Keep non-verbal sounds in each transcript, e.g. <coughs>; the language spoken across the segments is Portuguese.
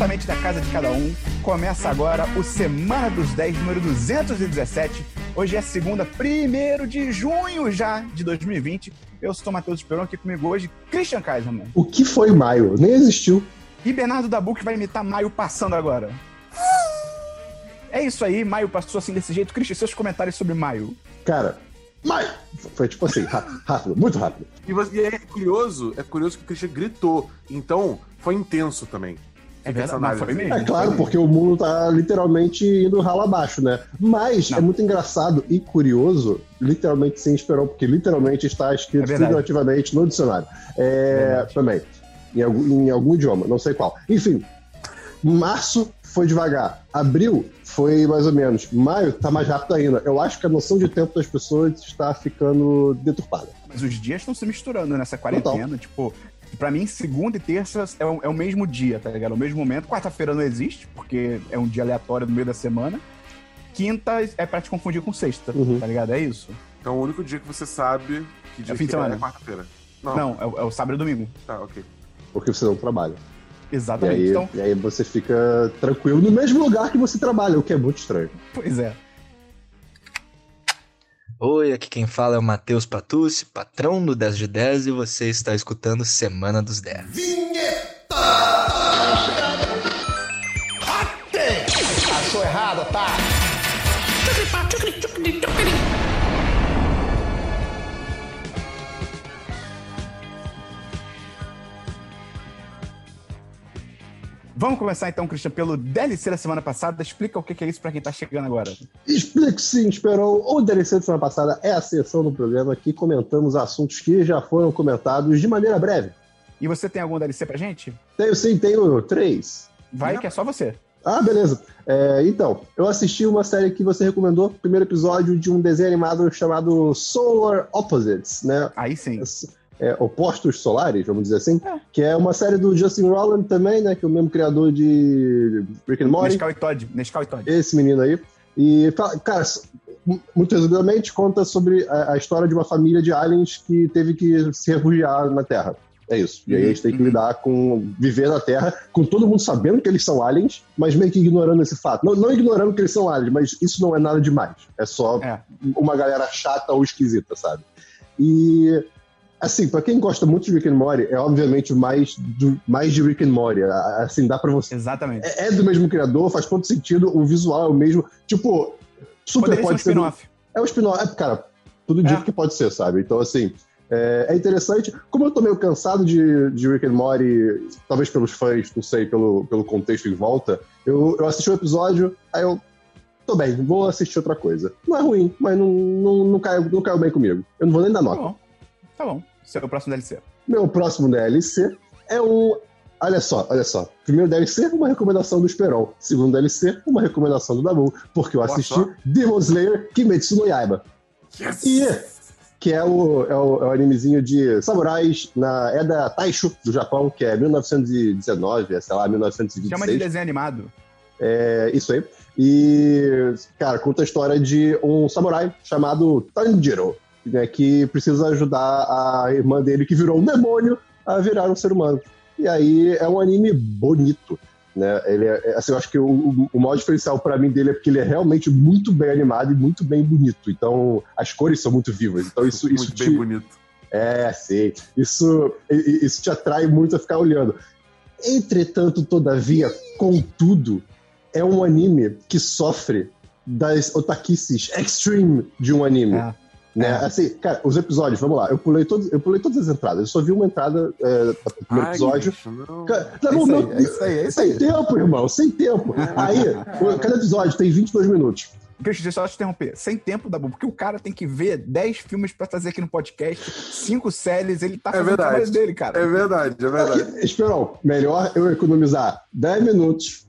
diretamente da casa de cada um. Começa agora o Semana dos 10, número 217. Hoje é segunda, 1 de junho já de 2020. Eu sou o Matheus Esperon, aqui comigo hoje, Christian Kaiserman. O que foi maio? Nem existiu. E Bernardo Dabu, que vai imitar maio passando agora. É isso aí, maio passou assim desse jeito. Christian, seus comentários sobre maio. Cara, maio! Foi tipo assim, rápido, muito rápido. E, você, e é curioso, é curioso que o Christian gritou. Então, foi intenso também. É verdade, não, foi mesmo. É claro, porque o mundo tá literalmente indo ralo abaixo, né? Mas não. é muito engraçado e curioso, literalmente sem esperou, porque literalmente está escrito é figurativamente no dicionário. É, também. Em algum, em algum idioma, não sei qual. Enfim, março foi devagar. Abril foi mais ou menos. Maio tá mais rápido ainda. Eu acho que a noção de tempo das pessoas está ficando deturpada. Mas os dias estão se misturando nessa quarentena. Total. Tipo, Pra mim, segunda e terça é o, é o mesmo dia, tá ligado? É o mesmo momento. Quarta-feira não existe, porque é um dia aleatório no meio da semana. Quinta é pra te confundir com sexta, uhum. tá ligado? É isso. Então o único dia que você sabe que dia é fim de semana. é quarta-feira. Não, não é, o, é, o, sábado e domingo. Tá, ok. Porque você não trabalha. Exatamente. E aí, então... e aí você fica tranquilo no mesmo lugar que você trabalha, o que é muito estranho. Pois é. Oi, aqui quem fala é o Matheus Patucci, patrão do 10 de 10 e você está escutando Semana dos 10. Vinheta! Vamos começar então, Christian, pelo DLC da semana passada. Explica o que é isso para quem está chegando agora. Explico sim, Esperou. O DLC da semana passada é a sessão do programa que comentamos assuntos que já foram comentados de maneira breve. E você tem algum DLC pra gente? Tenho sim, tenho três. Vai, Não. que é só você. Ah, beleza. É, então, eu assisti uma série que você recomendou, primeiro episódio de um desenho animado chamado Solar Opposites, né? Aí sim é, Opostos Solares, vamos dizer assim, é. que é uma série do Justin Roiland também, né, que é o mesmo criador de Rick and Morty. Nescau e Todd. Nescau e Todd. Esse menino aí. E, cara, muito resumidamente, conta sobre a, a, história de uma família de aliens que teve que se refugiar na Terra. É isso. E aí eles têm que uhum. lidar com viver na Terra, com todo mundo sabendo que eles são aliens, mas meio que ignorando esse fato. Não, não ignorando que eles são aliens, mas isso não é nada demais. É só é. uma galera chata ou esquisita, sabe? E Assim, pra quem gosta muito de Rick and Morty, é obviamente mais, do, mais de Rick and Morty. Assim, dá pra você. Exatamente. É, é do mesmo criador, faz todo sentido, o visual é o mesmo. Tipo, super Poderia pode ser. Um spin-off. É o spin-off. É, cara, tudo dito é. que pode ser, sabe? Então, assim. É, é, interessante. Como eu tô meio cansado de, de Rick and Morty, talvez pelos fãs, não sei, pelo, pelo contexto em volta, eu, eu assisti o um episódio, aí eu. Tô bem, vou assistir outra coisa. Não é ruim, mas não, não, não, caiu, não caiu bem comigo. Eu não vou nem dar nota. Tá bom. Tá bom. Seu próximo DLC. Meu próximo DLC é um. Olha só, olha só. Primeiro DLC, uma recomendação do Esperon. Segundo DLC, uma recomendação do Dabu, porque eu assisti. Demon Slayer Kimetsu no Yaiba. Yes. E que é o, é o, é o animezinho de samurais na é da Taisho do Japão, que é 1919, é, sei lá, 1926. Chama de desenho animado. É, isso aí. E, cara, conta a história de um samurai chamado Tanjiro, né, que precisa ajudar a irmã dele, que virou um demônio, a virar um ser humano. E aí é um anime bonito. Né? Ele é, é assim, eu acho que o, o maior diferencial para mim dele é porque ele é realmente muito bem animado e muito bem bonito. Então, as cores são muito vivas. Então, isso, muito isso bem te... bonito. É, sei. Isso, isso te atrai muito a ficar olhando. Entretanto, todavia, contudo, é um anime que sofre das otaquices extreme de um anime. É. Né? É. Assim, cara, os episódios, vamos lá, eu pulei, todos, eu pulei todas as entradas, eu só vi uma entrada é, do primeiro Ai, episódio. não. Cara, não, é, isso não, é isso aí, é isso aí. Sem tempo, irmão, sem tempo. Aí, cada episódio tem 22 minutos. Deixa eu só te interromper. Sem tempo, Dabu, porque o cara tem que ver 10 filmes pra trazer aqui no podcast, 5 séries, ele tá é fazendo é verdade. o dele, cara. É verdade, é verdade. Esperão, melhor eu economizar 10 minutos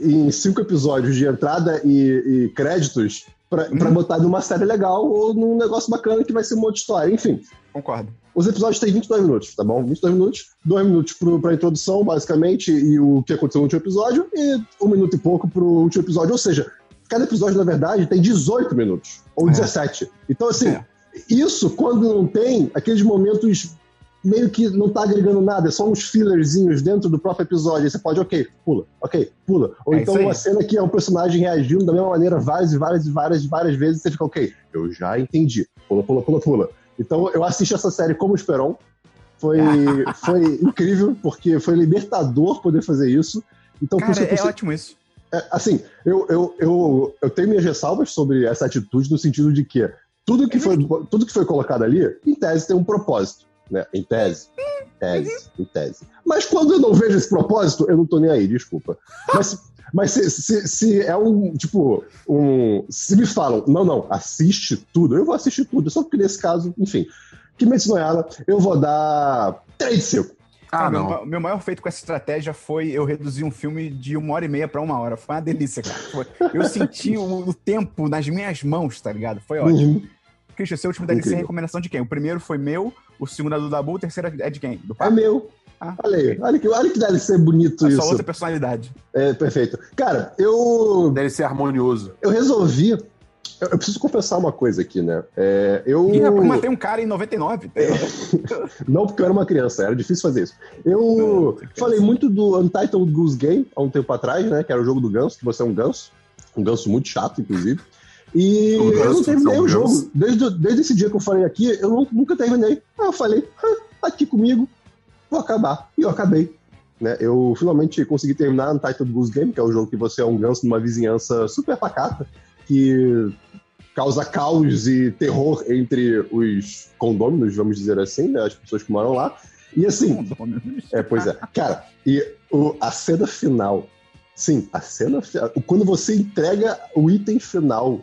em 5 episódios de entrada e, e créditos Pra, hum. pra botar numa série legal ou num negócio bacana que vai ser uma outra história. Enfim. Concordo. Os episódios têm 22 minutos, tá bom? 22 minutos, 2 minutos pro, pra introdução, basicamente, e o que aconteceu no último episódio, e um minuto e pouco pro último episódio. Ou seja, cada episódio, na verdade, tem 18 minutos, ou é. 17. Então, assim, é. isso quando não tem aqueles momentos meio que não tá agregando nada, é só uns fillerzinhos dentro do próprio episódio. Aí você pode, ok, pula, ok, pula. Ou É então uma cena que é um personagem reagindo da mesma maneira várias e várias e várias e várias vezes, você fica, ok, eu já entendi. Pula, pula, pula, pula. Então eu assisti essa série como Esperon. Foi, <laughs> foi incrível, porque foi libertador poder fazer isso. Então, por isso Cara, eu é ótimo isso. é, assim, eu, eu, eu, eu tenho minhas ressalvas sobre essa atitude no sentido de que tudo que foi, tudo que foi colocado ali, em tese, tem um propósito. Né? Em tese. Tese, em tese. Mas quando eu não vejo esse propósito, eu não tô nem aí, desculpa. Mas, mas se, se, se é um, tipo, um. Se me falam, não, não, assiste tudo, eu vou assistir tudo. Só porque nesse caso, enfim. Kimetsu no Yaiba, eu vou dar 3 de 5. Ah, Cara, não. Meu, meu maior feito com essa estratégia foi eu reduzir um filme de uma hora e meia pra uma hora. Foi uma delícia, cara. Foi- eu senti o, o tempo nas minhas mãos, tá ligado? Foi ótimo. Uhum. Christian, seu último DLC é recomendação de quem? O primeiro foi meu, o segundo é do Dabu, o terceiro é de quem? Do É Papo? meu. Ah. Olha aí, olha que, olha que deve ser bonito É isso. só outra personalidade. É, perfeito. Cara, eu, Deve ser harmonioso. eu resolvi. Eu, eu preciso confessar uma coisa aqui, né? É, eu. Rapaz, matei um cara em 99. tá <laughs> Não porque eu era uma criança, era difícil fazer isso. Eu você quer falei muito do Untitled Goose Game há um tempo atrás, né? Que era o jogo do ganso, que você é um ganso. Um ganso muito chato, inclusive. E O eu não terminei um o jogo. Desde, desde esse dia que eu falei aqui, eu não- nunca terminei. Aí eu falei, "Ah, tá aqui comigo, vou acabar. E eu acabei. Né? Eu finalmente consegui terminar Untitled Goose Game, que é o jogo que você é um ganso numa vizinhança super pacata, que causa caos e terror entre os condôminos, vamos dizer assim, né? as pessoas que moram lá. E assim, é, pois é. Cara, e o- a cena final. Sim, a cena final. Quando você entrega o item final,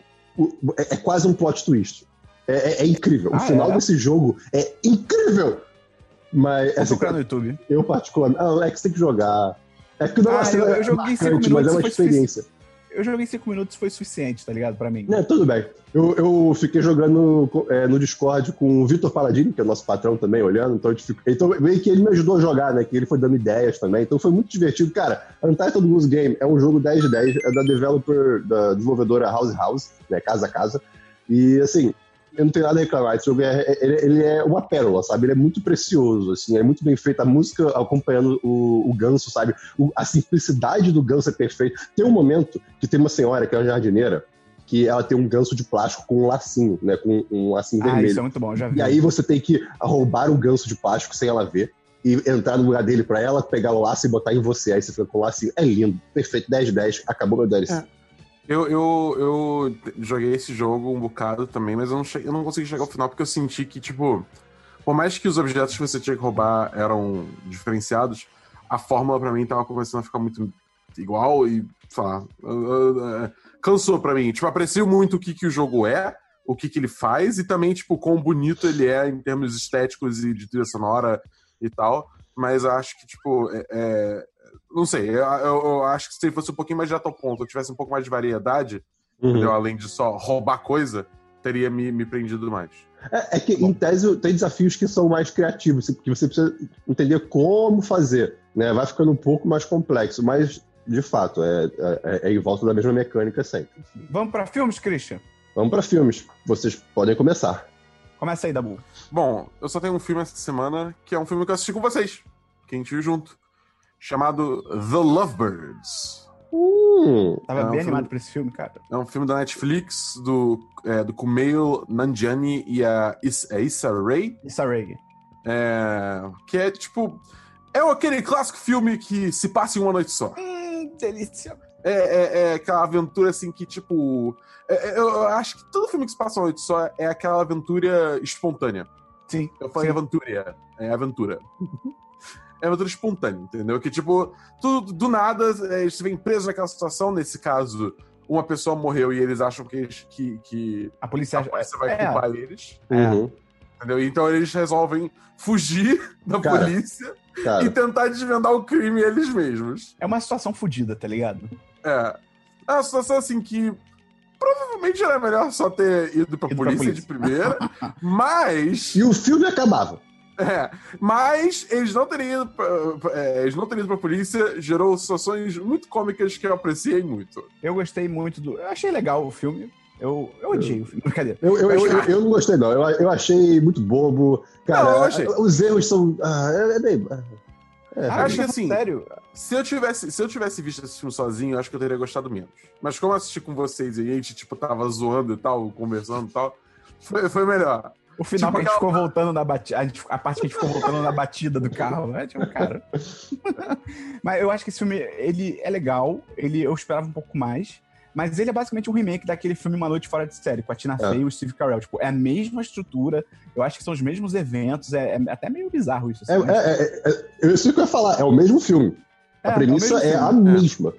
é, é quase um plot twist. É, é- é incrível. o Ah, final é? desse jogo é incrível! Mas, Vou assim, procurar no YouTube. eu particularmente. Ah, é que você tem que jogar. É que não é uma Ah, cena eu- eu joguei marcante, mas é uma experiência. Eu joguei 5 minutos foi suficiente, tá ligado? Pra mim. Né, tudo bem. Eu, eu fiquei jogando é, no Discord com o Vitor Paladini, que é o nosso patrão também, olhando. Então, ficou- então, que ele me ajudou a jogar, né? Que ele foi dando ideias também. Então foi muito divertido. Cara, Untitled Goose Game é um jogo 10 de 10, é da developer, da desenvolvedora House House, né? Casa a Casa. E assim, eu não tenho nada a reclamar. Esse jogo é, é- ele, ele é uma pérola, sabe? Ele é muito precioso, assim, é muito bem feito. A música acompanhando o, o ganso, sabe? O- a simplicidade do ganso é perfeita. Tem um momento que tem uma senhora, que é uma jardineira, que ela tem um ganso de plástico com um lacinho, né? Com um lacinho Ah, vermelho. isso é muito bom, já vi. E aí você tem que roubar o ganso de plástico sem ela ver e entrar no lugar dele pra ela pegar o laço e botar em você. Aí você fica com o lacinho. É lindo, perfeito, 10 de 10, acabou meu DLC. É. Eu, eu, eu joguei esse jogo um bocado também, mas eu não, cheguei, eu não consegui chegar ao final porque eu senti que, tipo, por mais que os objetos que você tinha que roubar eram diferenciados, a fórmula pra mim tava começando a ficar muito igual e, sei lá, uh, cansou pra mim. Tipo, aprecio muito o que, que o jogo é, o que, que ele faz e também, tipo, quão bonito ele é em termos estéticos e de trilha sonora e tal, mas acho que, tipo, é- é, não sei, eu, eu- eu acho que se fosse um pouquinho mais direto ao ponto, eu tivesse um pouco mais de variedade, Uhum. entendeu? Além de só roubar coisa, teria me, me prendido mais. É, é que, em tese, tem desafios que são mais criativos, que você precisa entender como fazer. Né? Vai ficando um pouco mais complexo, mas, de fato, é, é, é em volta da mesma mecânica sempre. Vamos pra filmes, Christian? Vamos para filmes. Vocês podem começar. Começa aí, Dabu. Bom, eu só tenho um filme essa semana, que é um filme que eu assisti com vocês, que a gente viu junto, chamado The Lovebirds. Hum, Tava Não, bem foi- animado pra esse filme, cara. É um filme da Netflix, do, é, do Kumail Nanjiani e a Is, é Issa Rae, Issa Rae. é, que é tipo... É aquele clássico filme que se passa em uma noite só. Hum, delícia. É, é, é aquela aventura assim que, tipo. é- é- eu, eu acho que todo filme que se passa uma noite só é aquela aventura espontânea. Sim. Eu falei sim. aventura, é aventura. <laughs> é aventura espontânea, entendeu? Que, tipo, tudo do nada, é, eles se veem presos naquela situação. Nesse caso, uma pessoa morreu e eles acham que, eles- que, que A polícia... a polícia vai é, culpar eles. uhum. Entendeu? Então eles resolvem fugir <laughs> da Cara, polícia Cara, e tentar desvendar o crime eles mesmos. é uma situação fodida, tá ligado? É. É uma situação assim que provavelmente era melhor só ter ido pra Ido pra polícia, polícia. de primeira, <laughs> mas. e o filme acabava. É, mas eles não teriam ido pra, é, eles não teriam ido pra polícia, gerou situações muito cômicas que eu apreciei muito. Eu gostei muito do. Eu achei legal o filme. Eu, eu odiei o filme. Brincadeira. Eu, eu, eu, eu, não gostei, não. Eu, eu achei muito bobo. Cara, não, achei. os erros são. Ah, é, é bem. É, acho que assim, sério? Se eu, tivesse, se eu tivesse visto esse filme sozinho, acho que eu teria gostado menos. Mas como eu assisti com vocês e a gente, tipo, tava zoando e tal, conversando e tal, foi, foi melhor. O final tipo, que a gente ficou voltando na batida. A, parte que a gente ficou voltando na batida do carro, né? Tipo, cara. <laughs> Mas eu acho que esse filme, ele é legal. Ele, eu esperava um pouco mais. Mas ele é basicamente um remake daquele filme Uma Noite Fora de Série, com a Tina é. Fey e o Steve Carell. Tipo, é a mesma estrutura, eu acho que são os mesmos eventos, é, é até meio bizarro isso. Assim, é, é, é, é, eu sei o que eu ia falar, é o mesmo filme. a premissa é, a mesma.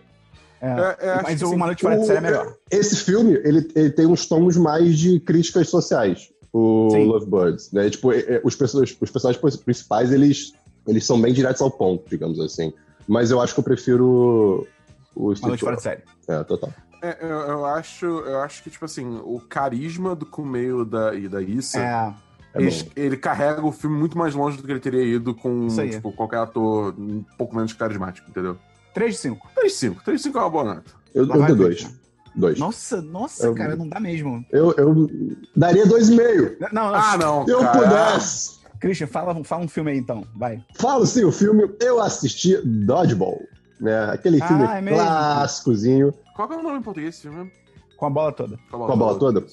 mas o Uma Noite Fora de Série é melhor. Esse filme, ele, ele tem uns tons mais de críticas sociais o Sim. Lovebirds, né? Tipo, os personagens, os personagens principais, eles, eles são bem diretos ao ponto, digamos assim. Mas eu acho que eu prefiro o Steve Uma Noite Fora de Série. É, total. É, eu, eu, acho, eu acho que, tipo assim, o carisma do Kumeio da, e da Issa. É. é ele, ele, carrega o filme muito mais longe do que ele teria ido com tipo, qualquer ator um pouco menos carismático, entendeu? 3 de 5. 3 de 5. 3 de 5 é uma boa nota. Eu, eu dou 2. Dois. Nossa, nossa, eu, cara, não dá mesmo. Eu, eu daria dois e meio. Não, não, ah, não. Se eu cara. pudesse. Christian, fala, fala um filme aí então, vai. Falo sim, o filme eu assisti Dodgeball. Né? Aquele filme ah, é clássicozinho. Qual é o nome em português desse filme? Com a bola toda. Com a bola, Com a bola toda? toda?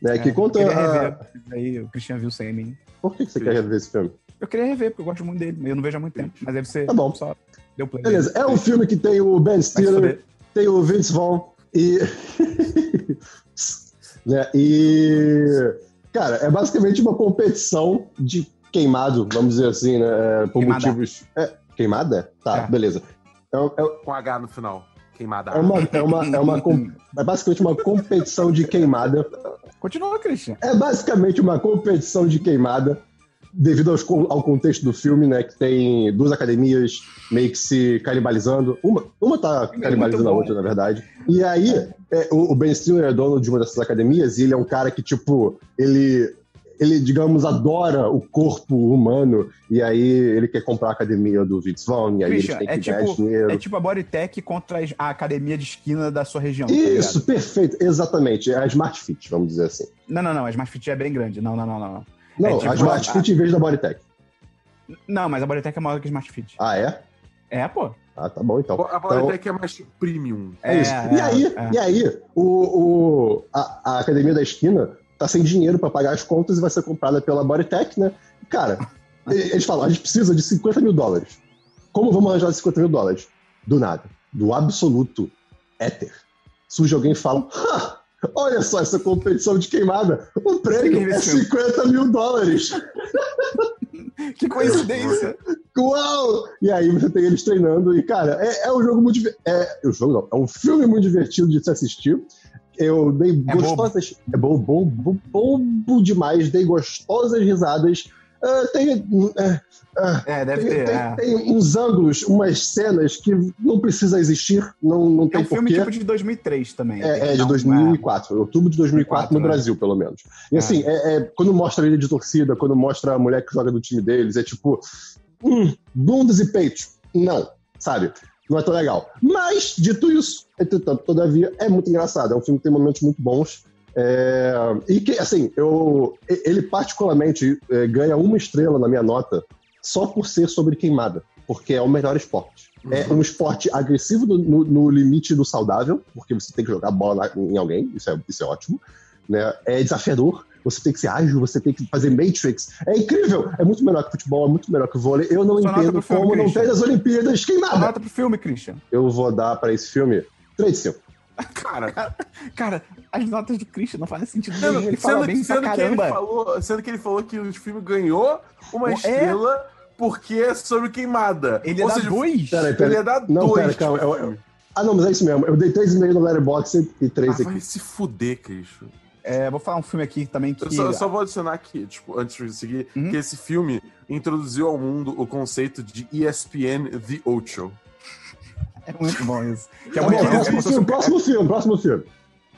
Né, é, que conta. Eu queria rever. A... Aí o Christian viu sem mim. Por que, que você Sim. quer rever esse filme? Eu queria rever, porque eu gosto muito dele. Eu não vejo há muito tempo. Mas deve ser. Tá bom. Só deu play. Beleza. É um filme que tem o Ben Stiller, tem o Vince Vaughn e. <laughs> né, e. Cara, é basicamente uma competição de queimado, vamos dizer assim, né? É, por queimada. motivos. É, queimada? Tá, é. beleza. É, é, Com H no final. Queimada. É uma, é uma, é uma, é basicamente uma competição de queimada. Continua, Christian. É basicamente uma competição de queimada devido aos, ao contexto do filme, né, que tem duas academias meio que se canibalizando. Uma, uma tá é canibalizando a outra, na verdade. E aí, é, o, o Ben Stiller é dono de uma dessas academias e ele é um cara que, tipo, ele ele, digamos, adora o corpo humano e aí ele quer comprar a academia do Vince Vaughn e aí ele tem que é tipo, dinheiro. É tipo a Bodytech contra a academia de esquina da sua região. Tá Isso, tá perfeito, exatamente. É a Smart Fit, vamos dizer assim. Não, não, não, a Smart Fit é bem grande. Não, não, não, não. Não, é tipo a Smart a... Fit em vez da Bodytech. Não, mas a Bodytech é maior que a Smart Fit. Ah, é? É, pô. Ah, tá bom, então. A Bodytech então... é mais premium. É, é isso. É, e aí, é. e aí o, o, a, a academia da esquina tá sem dinheiro para pagar as contas e vai ser comprada pela Bodytech, né? Cara, <laughs> eles falam, a gente precisa de 50 mil dólares. Como vamos arranjar 50 mil dólares? Do nada. Do absoluto éter. Surge alguém e fala, olha só essa competição de queimada. O prêmio é 50 mil dólares. que coincidência. Uau! E aí você tem eles treinando e, cara, é, é um jogo muito... É, é um jogo não, é um filme muito divertido de se assistir. Eu dei é gostosas. Bobo. É bobo, bobo, bobo demais, dei gostosas risadas. Uh, tem, uh, é, deve tem, ter. Tem, é. tem, uns ângulos, umas cenas que não precisa existir, não, não tem É um filme porquê. tipo de 2003 também. É, é de 2004, outubro de 2004 no né? Brasil, pelo menos. E assim, é. é, quando mostra a ilha de torcida, quando mostra a mulher que joga do time deles, é tipo, hum, bundas e peitos. Não, sabe? não é tão legal. Mas, dito isso, entretanto, todavia, é muito engraçado. É um filme que tem momentos muito bons. É... E que, assim, eu... ele particularmente é, ganha uma estrela na minha nota só por ser sobre queimada, porque é o melhor esporte. É uhum. um esporte agressivo no, no, no, limite do saudável, porque você tem que jogar bola na, em alguém, isso é, isso é ótimo. Né? É desafiador, você tem que ser ágil, você tem que fazer Matrix. É incrível! É muito melhor que futebol, é muito melhor que vôlei. Eu não Só entendo filme, como Christian. não tem as Olimpíadas queimada. Só nota pro filme, Christian. Eu vou dar pra esse filme 3 de 5. Cara, cara, cara, as notas do Christian não fazem sentido nenhum. Ele fala bem sendo pra caramba. Que ele falou, sendo que ele falou que o filme ganhou uma é. estrela porque é sobre queimada. Ele Ou é seja, da 2? Peraí, peraí. Ele é da 2. Não, pera, calma. Eu, eu... Ah, não, mas é isso mesmo. Eu dei 3,5 no Letterboxd e 3 ah, aqui. Vai se fuder, Christian. É, vou falar um filme aqui também que. Eu só, eu só vou adicionar aqui, tipo, antes de seguir, uhum. que esse filme introduziu ao mundo o conceito de ESPN The Ocho. <laughs> É muito bom isso. Que é, tá bom, é, próximo, é, filme, próximo filme, próximo filme.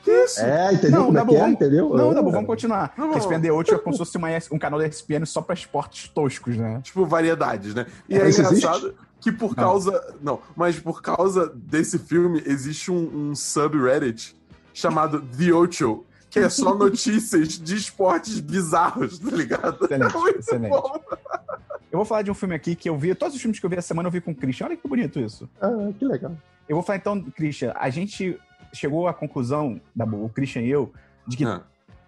Que isso? É, entendeu? Não, como é que é, entendeu? Não, não, vamos continuar. Não, não. ESPN The Ocho é como se fosse uma, um canal da ESPN só pra esportes toscos, né? Tipo, variedades, né? E é, é engraçado existe? que por causa. Não. não, mas por causa desse filme existe um, um subreddit chamado The Ocho que é só notícias de esportes bizarros, tá ligado? Excelente, é excelente. Bom. Eu vou falar de um filme aqui que eu vi, todos os filmes que eu vi essa semana eu vi com o Christian. Olha que bonito isso. Ah, que legal. Eu vou falar então, Christian, a gente chegou à conclusão, o Christian e eu, de que ah.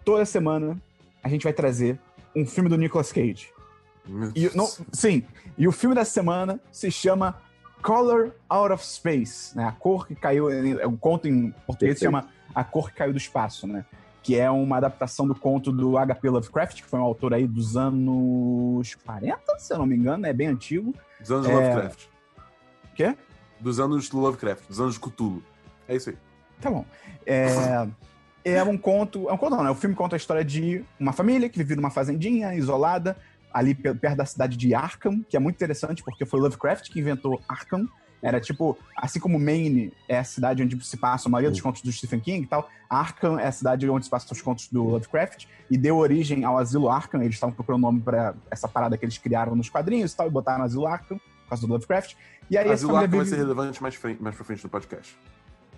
toda semana a gente vai trazer um filme do Nicolas Cage. E, não, sim, e o filme da semana se chama Color Out of Space, né? A cor que caiu, é um conto em português se chama A Cor que Caiu do Espaço, né? Que é uma adaptação do conto do H.P. Lovecraft, que foi um autor aí dos anos 40, se eu não me engano, é bem antigo. Dos anos é... Lovecraft. Quê? Dos anos Lovecraft, dos anos Cthulhu. É isso aí. Tá bom. É... <laughs> é um conto. É um conto, não, né? O filme conta a história de uma família que vive numa fazendinha isolada, ali perto da cidade de Arkham, que é muito interessante porque foi Lovecraft que inventou Arkham. Era tipo, assim como Maine é a cidade onde se passa a maioria dos contos do Stephen King e tal, Arkham é a cidade onde se passam os contos do Lovecraft e deu origem ao Asilo Arkham. Eles estavam procurando nome para essa parada que eles criaram nos quadrinhos e tal, e botaram Asilo Arkham por causa do Lovecraft. E aí Asilo Arkham vive... vai ser relevante mais, frente, mais pra frente do podcast.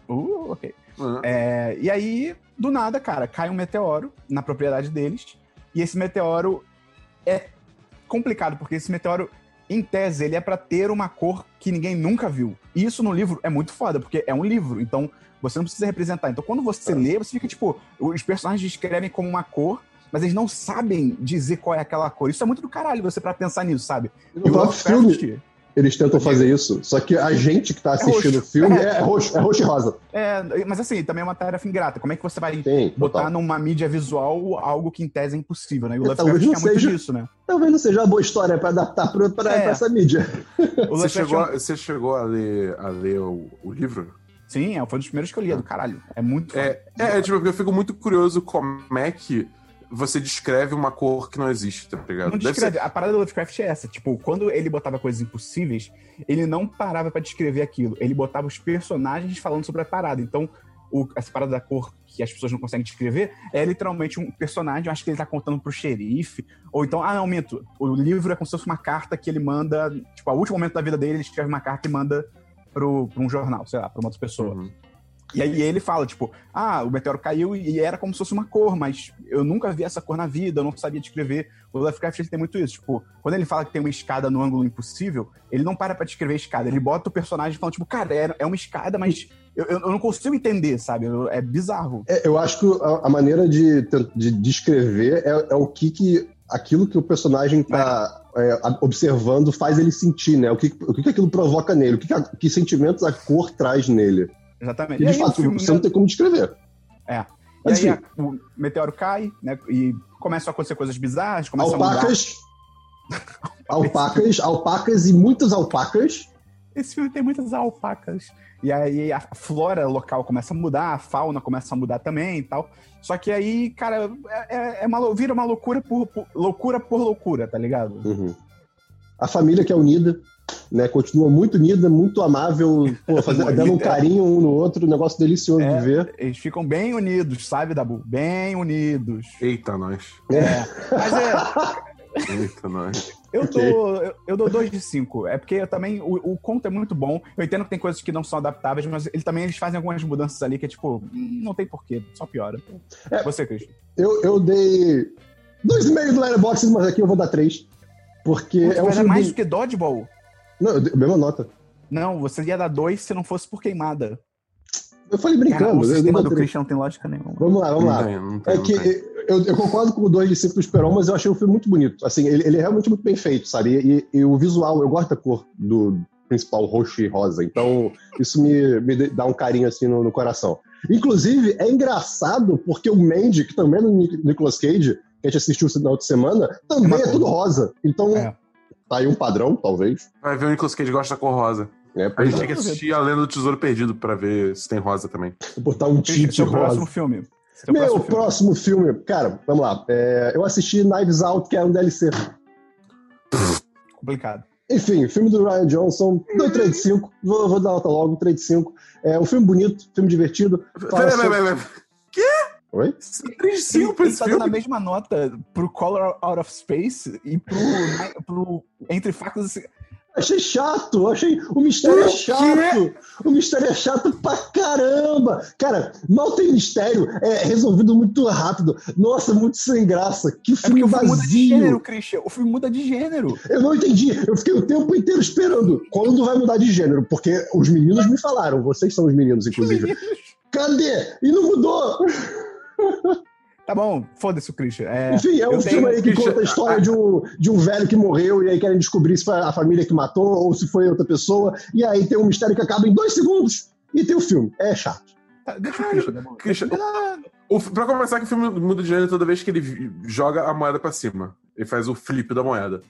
Uh, ok. Uhum. É, e aí, do nada, cara, cai um meteoro na propriedade deles. E esse meteoro é complicado, porque esse meteoro, em tese, ele é para ter uma cor que ninguém nunca viu. E isso no livro é muito foda, porque é um livro, então você não precisa representar. Então quando você lê, você fica tipo, os personagens descrevem como uma cor, mas eles não sabem dizer qual é aquela cor. Isso é muito do caralho você para pensar nisso, sabe? No e o filme, eles tentam fazer isso. Só que a gente que tá é assistindo é o filme é, é, roxo, é roxo e rosa. É, mas assim, também é uma tarefa ingrata. Como é que você vai Sim, botar total. numa mídia visual algo que em tese é impossível, né? E o é, Lovecraft é muito seja, disso, né? Talvez não seja uma boa história para adaptar pra, pra, é. pra, essa mídia. Você chegou, você chegou a ler, a ler o, o livro? Sim, foi um dos primeiros que eu li, é do caralho. É muito É, é, é, tipo, eu fico muito curioso como é que você descreve uma cor que não existe, tá ligado? Não descreve. Ser... A parada do Lovecraft é essa. Tipo, quando ele botava coisas impossíveis, ele não parava para descrever aquilo. Ele botava os personagens falando sobre a parada. Então, o, essa parada da cor que as pessoas não conseguem descrever é literalmente um personagem, eu acho que ele tá contando pro xerife, ou então, ah, não, minto, o livro é como se fosse uma carta que ele manda, tipo, ao último momento da vida dele, ele escreve uma carta e manda pro, pro um jornal, sei lá, pra uma outra pessoa. Uhum. E aí ele fala, tipo, ah, o meteoro caiu e era como se fosse uma cor, mas eu nunca vi essa cor na vida, eu não sabia descrever. O Lovecraft tem muito isso, tipo, quando ele fala que tem uma escada no ângulo impossível, ele não para pra descrever a escada, ele bota o personagem falando, tipo, cara, é, é uma escada, mas eu, eu, não consigo entender, sabe? É bizarro. É, eu acho que a, a maneira de, de descrever é, é, o que, que aquilo que o personagem tá é, observando faz ele sentir, né? O que, o que aquilo provoca nele, o que, que sentimentos a cor traz nele. Exatamente. E, de fato, filme, você não tem como descrever. É. Mas, e aí a, o meteoro cai, né? E começam a acontecer coisas bizarras, começam alpacas, <laughs> alpacas, alpacas e muitas alpacas. Esse filme tem muitas alpacas. E aí a flora local começa a mudar, a fauna começa a mudar também e tal. Só que aí, cara, é, é, é uma, vira uma loucura por, por, loucura por loucura, tá ligado? Uhum. A família que é unida né? Continua muito unida, muito amável, pô, <laughs> fazendo, dando um carinho um no outro, um negócio delicioso é, de ver. Eles ficam bem unidos, sabe, Dabu? Bem unidos. Eita, nós. É. Mas é. <laughs> Eita, nós. Eu, dou, eu, eu, dou 2 de 5. É porque eu também. O, o conto é muito bom. Eu entendo que tem coisas que não são adaptáveis, mas ele também eles fazem algumas mudanças ali que é tipo, não tem porquê, só piora. É, Você, Cristian. Eu, eu dei 2,5 do Letterboxd, mas aqui eu vou dar 3. Porque Putz, é um filme. mais do que Dodgeball? Não, eu dei a mesma nota. Não, você ia dar dois se não fosse por queimada. Eu falei brincando. Cara, o sistema do Christian não tem lógica nenhuma. Vamos lá, vamos lá. Não tem, não tem, é que eu, eu, concordo com o 2 de 5 do Esperon, mas eu achei o filme muito bonito. Assim, ele, ele é realmente muito bem feito, sabe? E, e, o visual, eu gosto da cor do principal roxo e rosa. Então, isso me, me dá um carinho assim no, no coração. Inclusive, é engraçado porque o Mandy, que também é do Nicolas Cage, que a gente assistiu na outra semana, também é, é tudo rosa. Então, é. Tá aí um padrão, talvez. Vai ver o Nicolas Cage gosta da cor rosa. É, a gente tem que assistir a Lenda do Tesouro Perdido pra ver se tem rosa também. Vou botar um tinte rosa. próximo filme. Meu próximo, próximo filme. filme. Cara, vamos lá. É, eu assisti Knives Out, que é um DLC. Complicado. Enfim, filme do Ryan Johnson, dou 3 de 5. Vou, vou dar nota logo, 3 de 5. É um filme bonito, filme divertido. Peraí, peraí, peraí. Oi? 3 de 5 pra esse tá filme? dando a mesma nota pro Color Out of Space e pro, <laughs> pro Entre Facas. Achei chato, achei. O mistério é chato. O mistério é chato pra caramba. Cara, mal tem mistério, é resolvido muito rápido. Nossa, muito sem graça. Que filme é vazio. O filme muda de gênero, Christian. O filme muda de gênero. Eu não entendi. Eu fiquei o tempo inteiro esperando. Quando vai mudar de gênero? Porque os meninos me falaram. Vocês são os meninos, inclusive. Meninos. Cadê? E não mudou. Tá bom, foda-se o Christian. É, Enfim, é um filme aí que conta a história de um, de um velho que morreu e aí querem descobrir se foi a família que matou ou se foi outra pessoa. E aí tem um mistério que acaba em dois segundos e tem o filme. É chato. Tá, deixa o Christian, tá Christian, o, o, pra começar, que o filme muda de gênero toda vez que ele joga a moeda pra cima. Ele faz o flip da moeda.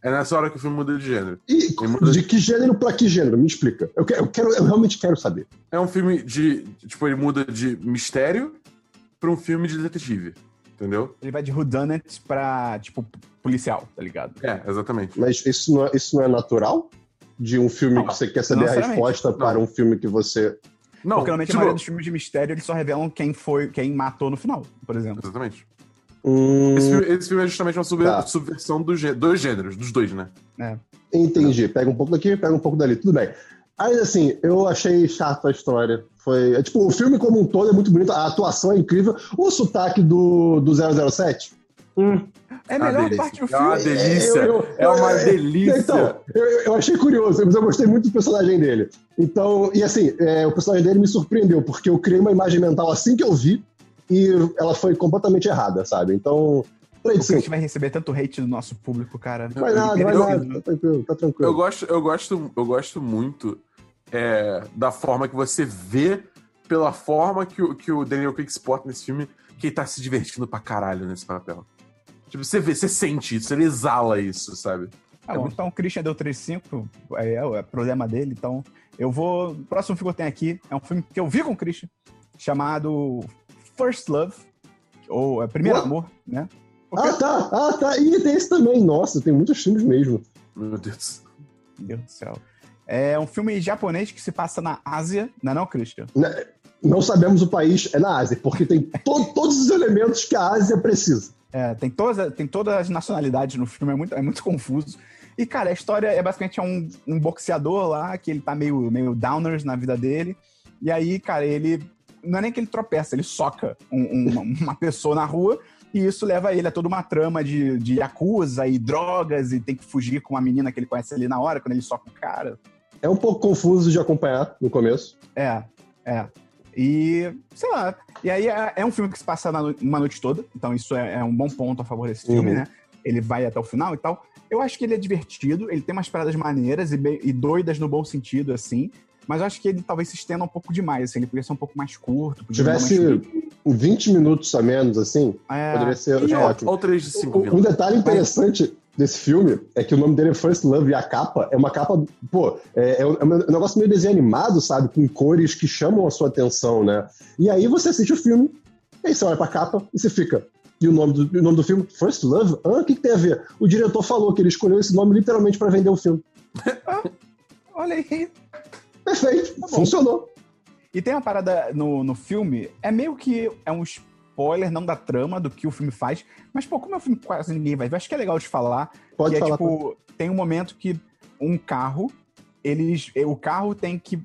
É nessa hora que o filme muda de gênero. E de que gênero pra que gênero? Me explica. Eu, quero, eu, quero, eu realmente quero saber. É um filme de. Tipo, ele muda de mistério pra um filme de detetive. Entendeu? Ele vai de whodunit pra, tipo, policial, tá ligado? É, exatamente. Mas isso não é, isso não é natural? De um filme não, que você quer saber a resposta não. para um filme que você. Não, Porque normalmente tipo... a maioria dos filmes de mistério eles só revelam quem foi, quem matou no final, por exemplo. Exatamente. Hum... Esse, filme, esse, filme, é justamente uma sub tá. subversão do dos gêneros, dos dois, né? É. Entendi. Pega um pouco daqui, pega um pouco dali. Tudo bem. Ainda assim, eu achei chato a história. Foi, é, tipo, o filme como um todo é muito bonito, a atuação é incrível. O sotaque do, do 007. Hum. É a melhor parte do filme. É uma delícia. Eu, eu, é uma delícia. Então, eu, eu, achei curioso, mas eu gostei muito do personagem dele. Então, e assim, é, o personagem dele me surpreendeu, porque eu criei uma imagem mental assim que eu vi e ela foi completamente errada, sabe? Então, a gente vai receber tanto hate do nosso público, cara. Não vai nada, não vai nada. Tá tranquilo, tá tranquilo. Eu gosto, eu gosto, eu gosto muito é, da forma que você vê, pela forma que o, que o Daniel Craig se porta nesse filme, que ele tá se divertindo pra caralho nesse papel. Tipo, você vê, você sente isso, ele exala isso, sabe? Ah, é bom, então o Christian deu 3,5, é, é, é problema dele, então eu vou. O próximo filme que eu tenho aqui é um filme que eu vi com o Christian, chamado First Love, ou é, Primeiro Ué? Amor, né? Porque... Ah, tá, ah, tá. E tem esse também, nossa, tem muitos filmes mesmo. Meu Deus. Meu Deus do céu. É um filme japonês que se passa na Ásia, não é não, Christian? Não sabemos o país, é na Ásia, porque tem to <laughs> todos os elementos que a Ásia precisa. É, tem todas, tem todas as nacionalidades no filme, é muito, é muito confuso. E, cara, a história é basicamente um, um boxeador lá, que ele tá meio, meio downers na vida dele. E aí, cara, ele. Não é nem que ele tropeça, ele soca um, um, uma pessoa na rua e isso leva ele a toda uma trama de, de acusa e drogas e tem que fugir com uma menina que ele conhece ali na hora, quando ele soca o cara. É um pouco confuso de acompanhar no começo. É, é. E, sei lá, e aí é, é um filme que se passa na, uma noite toda, então isso é, é, um bom ponto a favor desse filme, uhum. né? Ele vai até o final e tal. Eu acho que ele é divertido, ele tem umas paradas maneiras e, bem, e doidas no bom sentido, assim. Mas eu acho que ele talvez se estenda um pouco demais, assim, ele poderia ser um pouco mais curto. Tivesse mais... 20 minutos a menos, assim, é, poderia ser e, ótimo. Ou 3 de 5 Um detalhe interessante desse filme é que o nome dele é First Love e a capa é uma capa, pô, é, é, um, é um negócio meio desenho animado, sabe? Com cores que chamam a sua atenção, né? E aí você assiste o filme, aí você olha pra capa e você fica. E o nome do, o nome do filme? First Love? Ah, o que, que tem a ver? O diretor falou que ele escolheu esse nome literalmente para vender o filme. <laughs> ah, olha aí. Perfeito, tá funcionou. E tem uma parada no, no filme, é meio que é um spoiler, não da trama, do que o filme faz. Mas, pô, como é um filme que quase ninguém vai ver, acho que é legal de falar. Pode que falar. É, tipo, tem um momento que um carro, eles. O carro tem que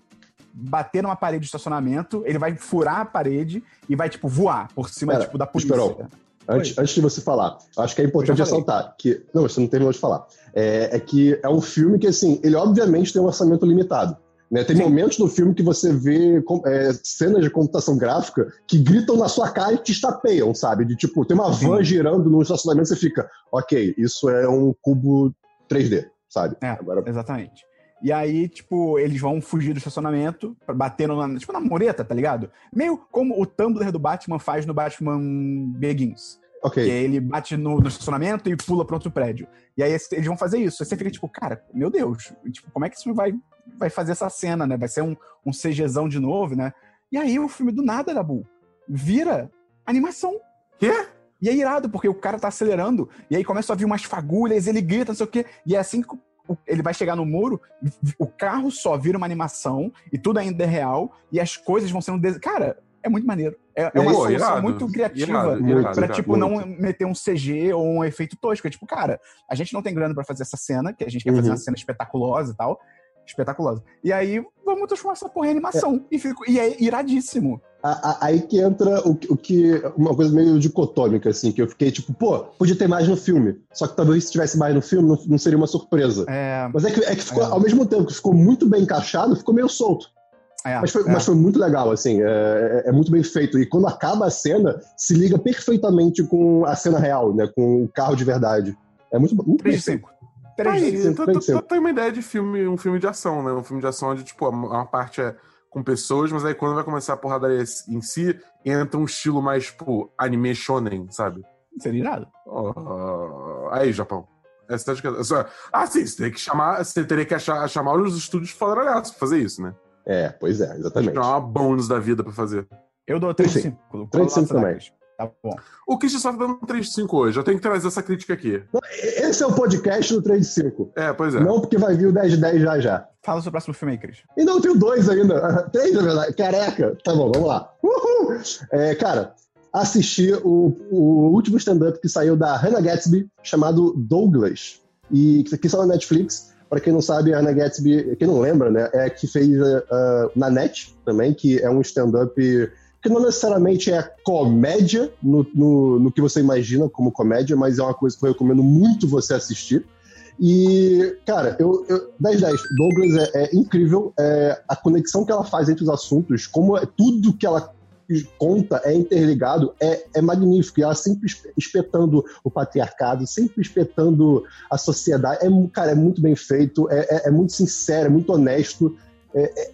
bater numa parede de estacionamento, ele vai furar a parede e vai, tipo, voar por cima, Pera, tipo, da polícia. Esperou. Antes, antes de você falar, acho que é importante ressaltar que. Não, você não terminou de falar. É, é, que é um filme que, assim, ele obviamente tem um orçamento limitado. Né? Tem Sim. momentos no filme que você vê é, cenas de computação gráfica que gritam na sua cara e te estapeiam, sabe? De tipo, tem uma van Sim. girando no estacionamento e você fica, ok, isso é um cubo 3D, sabe? É, Agora... exatamente. E aí, tipo, eles vão fugir do estacionamento, batendo na, tipo, na mureta, tá ligado? Meio como o Tumblr do Batman faz no Batman Begins. Ok. Que ele bate no, no, estacionamento e pula para outro prédio. E aí eles vão fazer isso. Aí você fica tipo, cara, meu Deus, tipo, como é que isso vai vai fazer essa cena, né? Vai ser um, um CGzão de novo, né? E aí o filme do nada, Dabu, vira animação. Quê? E é irado, porque o cara tá acelerando, e aí começa a vir umas fagulhas, ele grita, não sei o quê, e é assim que ele vai chegar no muro, o carro só vira uma animação, e tudo ainda é real, e as coisas vão sendo. Des... Cara, é muito maneiro. É, é uma Pô, solução irado, muito criativa irado, pra, irado. tipo, não meter um CG ou um efeito tosco. É tipo, cara, a gente não tem grana pra fazer essa cena, que a gente quer fazer Uhum. uma cena espetaculosa e tal. Espetaculosa. E aí, vamos transformar essa porra em animação. E, fico, e é iradíssimo. A- a- Aí que entra o, que- o que. Uma coisa meio dicotômica, assim, que eu fiquei tipo, pô, podia ter mais no filme. Só que talvez se tivesse mais no filme, não, não seria uma surpresa. É, Mas é que, é que ficou, É. ao mesmo tempo que ficou muito bem encaixado, ficou meio solto. É, Mas foi, é. mas foi muito legal, assim, é, é- é muito bem feito. E quando acaba a cena, se liga perfeitamente com a cena real, né? Com o carro de verdade. É muito, muito 3 bem feito. 5. 3 de Aí, 5. cinco, tá- três de tá- cinco. Tem uma ideia de filme, um filme de ação, né? Um filme de ação onde, tipo, uma parte é com pessoas, mas aí quando vai começar a porradaria em si, entra um estilo mais, tipo, anime shonen, sabe? Seria irado. Oh, aí, Japão. Essa de casa. Só- Ah, sim, você tem que chamar. Você teria que achar, chamar os estúdios fodaralhados pra fazer isso, né? É, pois é, exatamente. Chamar uma bônus da vida pra fazer. Eu dou 3 de Sim. 5. 3 de cinco também. Tá bom. O Christian só tá dando 3 de 5 hoje. Eu tenho que trazer essa crítica aqui. Esse é o podcast do 3 de 5. É, pois é. Não porque vai vir o 10 de 10 já já. Fala o seu próximo filme aí, Cris. E não, eu tenho dois ainda. <laughs> Três, na verdade. Careca. Tá bom, vamos lá. Uhul! É, cara, assisti o, o último stand-up que saiu da Hannah Gatsby, chamado Douglas. E que saiu na Netflix. Pra quem não sabe, a Hannah Gatsby, quem não lembra, né, é que fez uh, na Net também, que é um stand-up que não necessariamente é comédia no, no, no que você imagina como comédia, mas é uma coisa que eu recomendo muito você assistir. E, cara, eu, eu 10 10. Douglas é, é incrível. É, a conexão que ela faz entre os assuntos, como é, tudo que ela conta é interligado, é, é magnífico. E ela sempre espe- espetando o patriarcado, sempre espetando a sociedade. É, cara, é muito bem feito, é, é, é muito sincero, é muito honesto. É, é-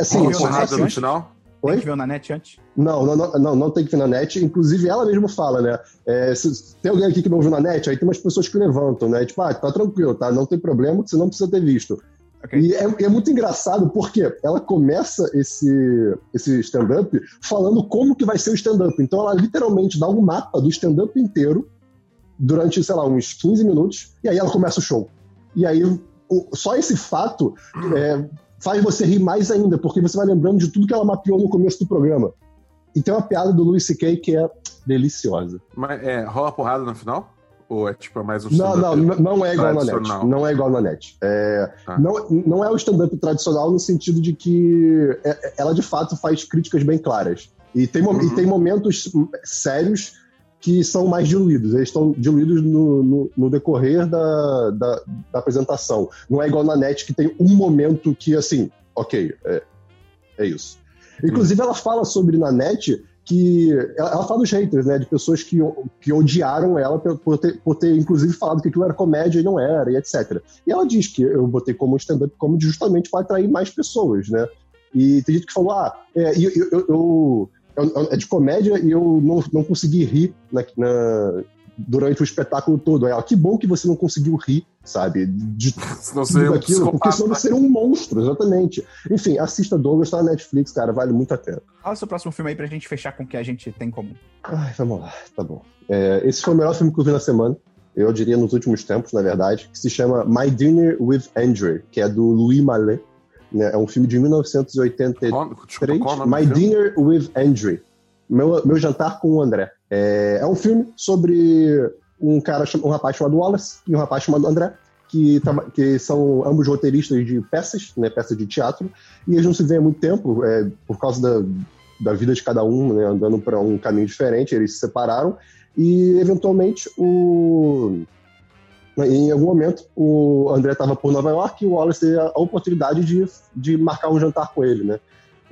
assim, Uma Sim, porrada sim. no final. Tem Oi? que ver na net antes? Não, não, não, não, não tem que vir na net. Inclusive, ela mesma fala, né? É, se tem alguém aqui que não viu na net, aí tem umas pessoas que levantam, né? Tipo, ah, tá tranquilo, tá? Não tem problema, você não precisa ter visto. Ok. E é, é muito engraçado porque ela começa esse, esse stand-up falando como que vai ser o stand-up. Então ela literalmente dá um mapa do stand-up inteiro durante, sei lá, uns 15 minutos, e aí ela começa o show. E aí, o- só esse fato é, faz você rir mais ainda, porque você vai lembrando de tudo que ela mapeou no começo do programa. E tem uma piada do Louis C.K. que é deliciosa. Mas é, rola porrada no final? Ou é tipo é mais um Não, não, stand-up? n- não é igual na net. Não é igual na net. É, Tá. não, não é o stand-up tradicional no sentido de que é- é- ela de fato faz críticas bem claras. E tem, Uhum. e tem momentos sérios que são mais diluídos. Eles estão diluídos no, no- no decorrer da, da, da apresentação. Não é igual na net que tem um momento que, assim, ok, é, é isso. Inclusive, ela fala sobre na net que. Ela, fala dos haters, né? De pessoas que, que odiaram ela por, ter, por ter, inclusive, falado que aquilo era comédia e não era, e etc. E ela diz que eu botei como stand-up comedy justamente para atrair mais pessoas, né? E tem gente que falou, ah, é, eu, eu- eu- é de comédia e eu não, não consegui rir na- na- durante o espetáculo todo. Aí ela, que bom que você não conseguiu rir, sabe? De Senão é tudo um aquilo, porque senão você seria um monstro, exatamente. Enfim, assista Douglas, tá na Netflix, cara, vale muito a pena. Fala o seu próximo filme aí pra gente fechar com o que a gente tem em comum. Ai, vamos lá, tá bom. É, esse foi o melhor filme que eu vi na semana, eu diria nos últimos tempos, na verdade, que se chama My Dinner with Andrew, que é do Louis Malle. Né? É um filme de 1983. Qual, desculpa, nome My? Dinner with Andrew. Meu, meu jantar com o André. É, é um filme sobre um cara, um rapaz chamado Wallace e um rapaz chamado André, que, que são ambos roteiristas de peças, né, peças de teatro, e eles não se veem há muito tempo, é, por causa da, da vida de cada um, né, andando para um caminho diferente, eles se separaram, e eventualmente o em algum momento, o André estava por Nova York e o Wallace teve a oportunidade de, de marcar um jantar com ele, né?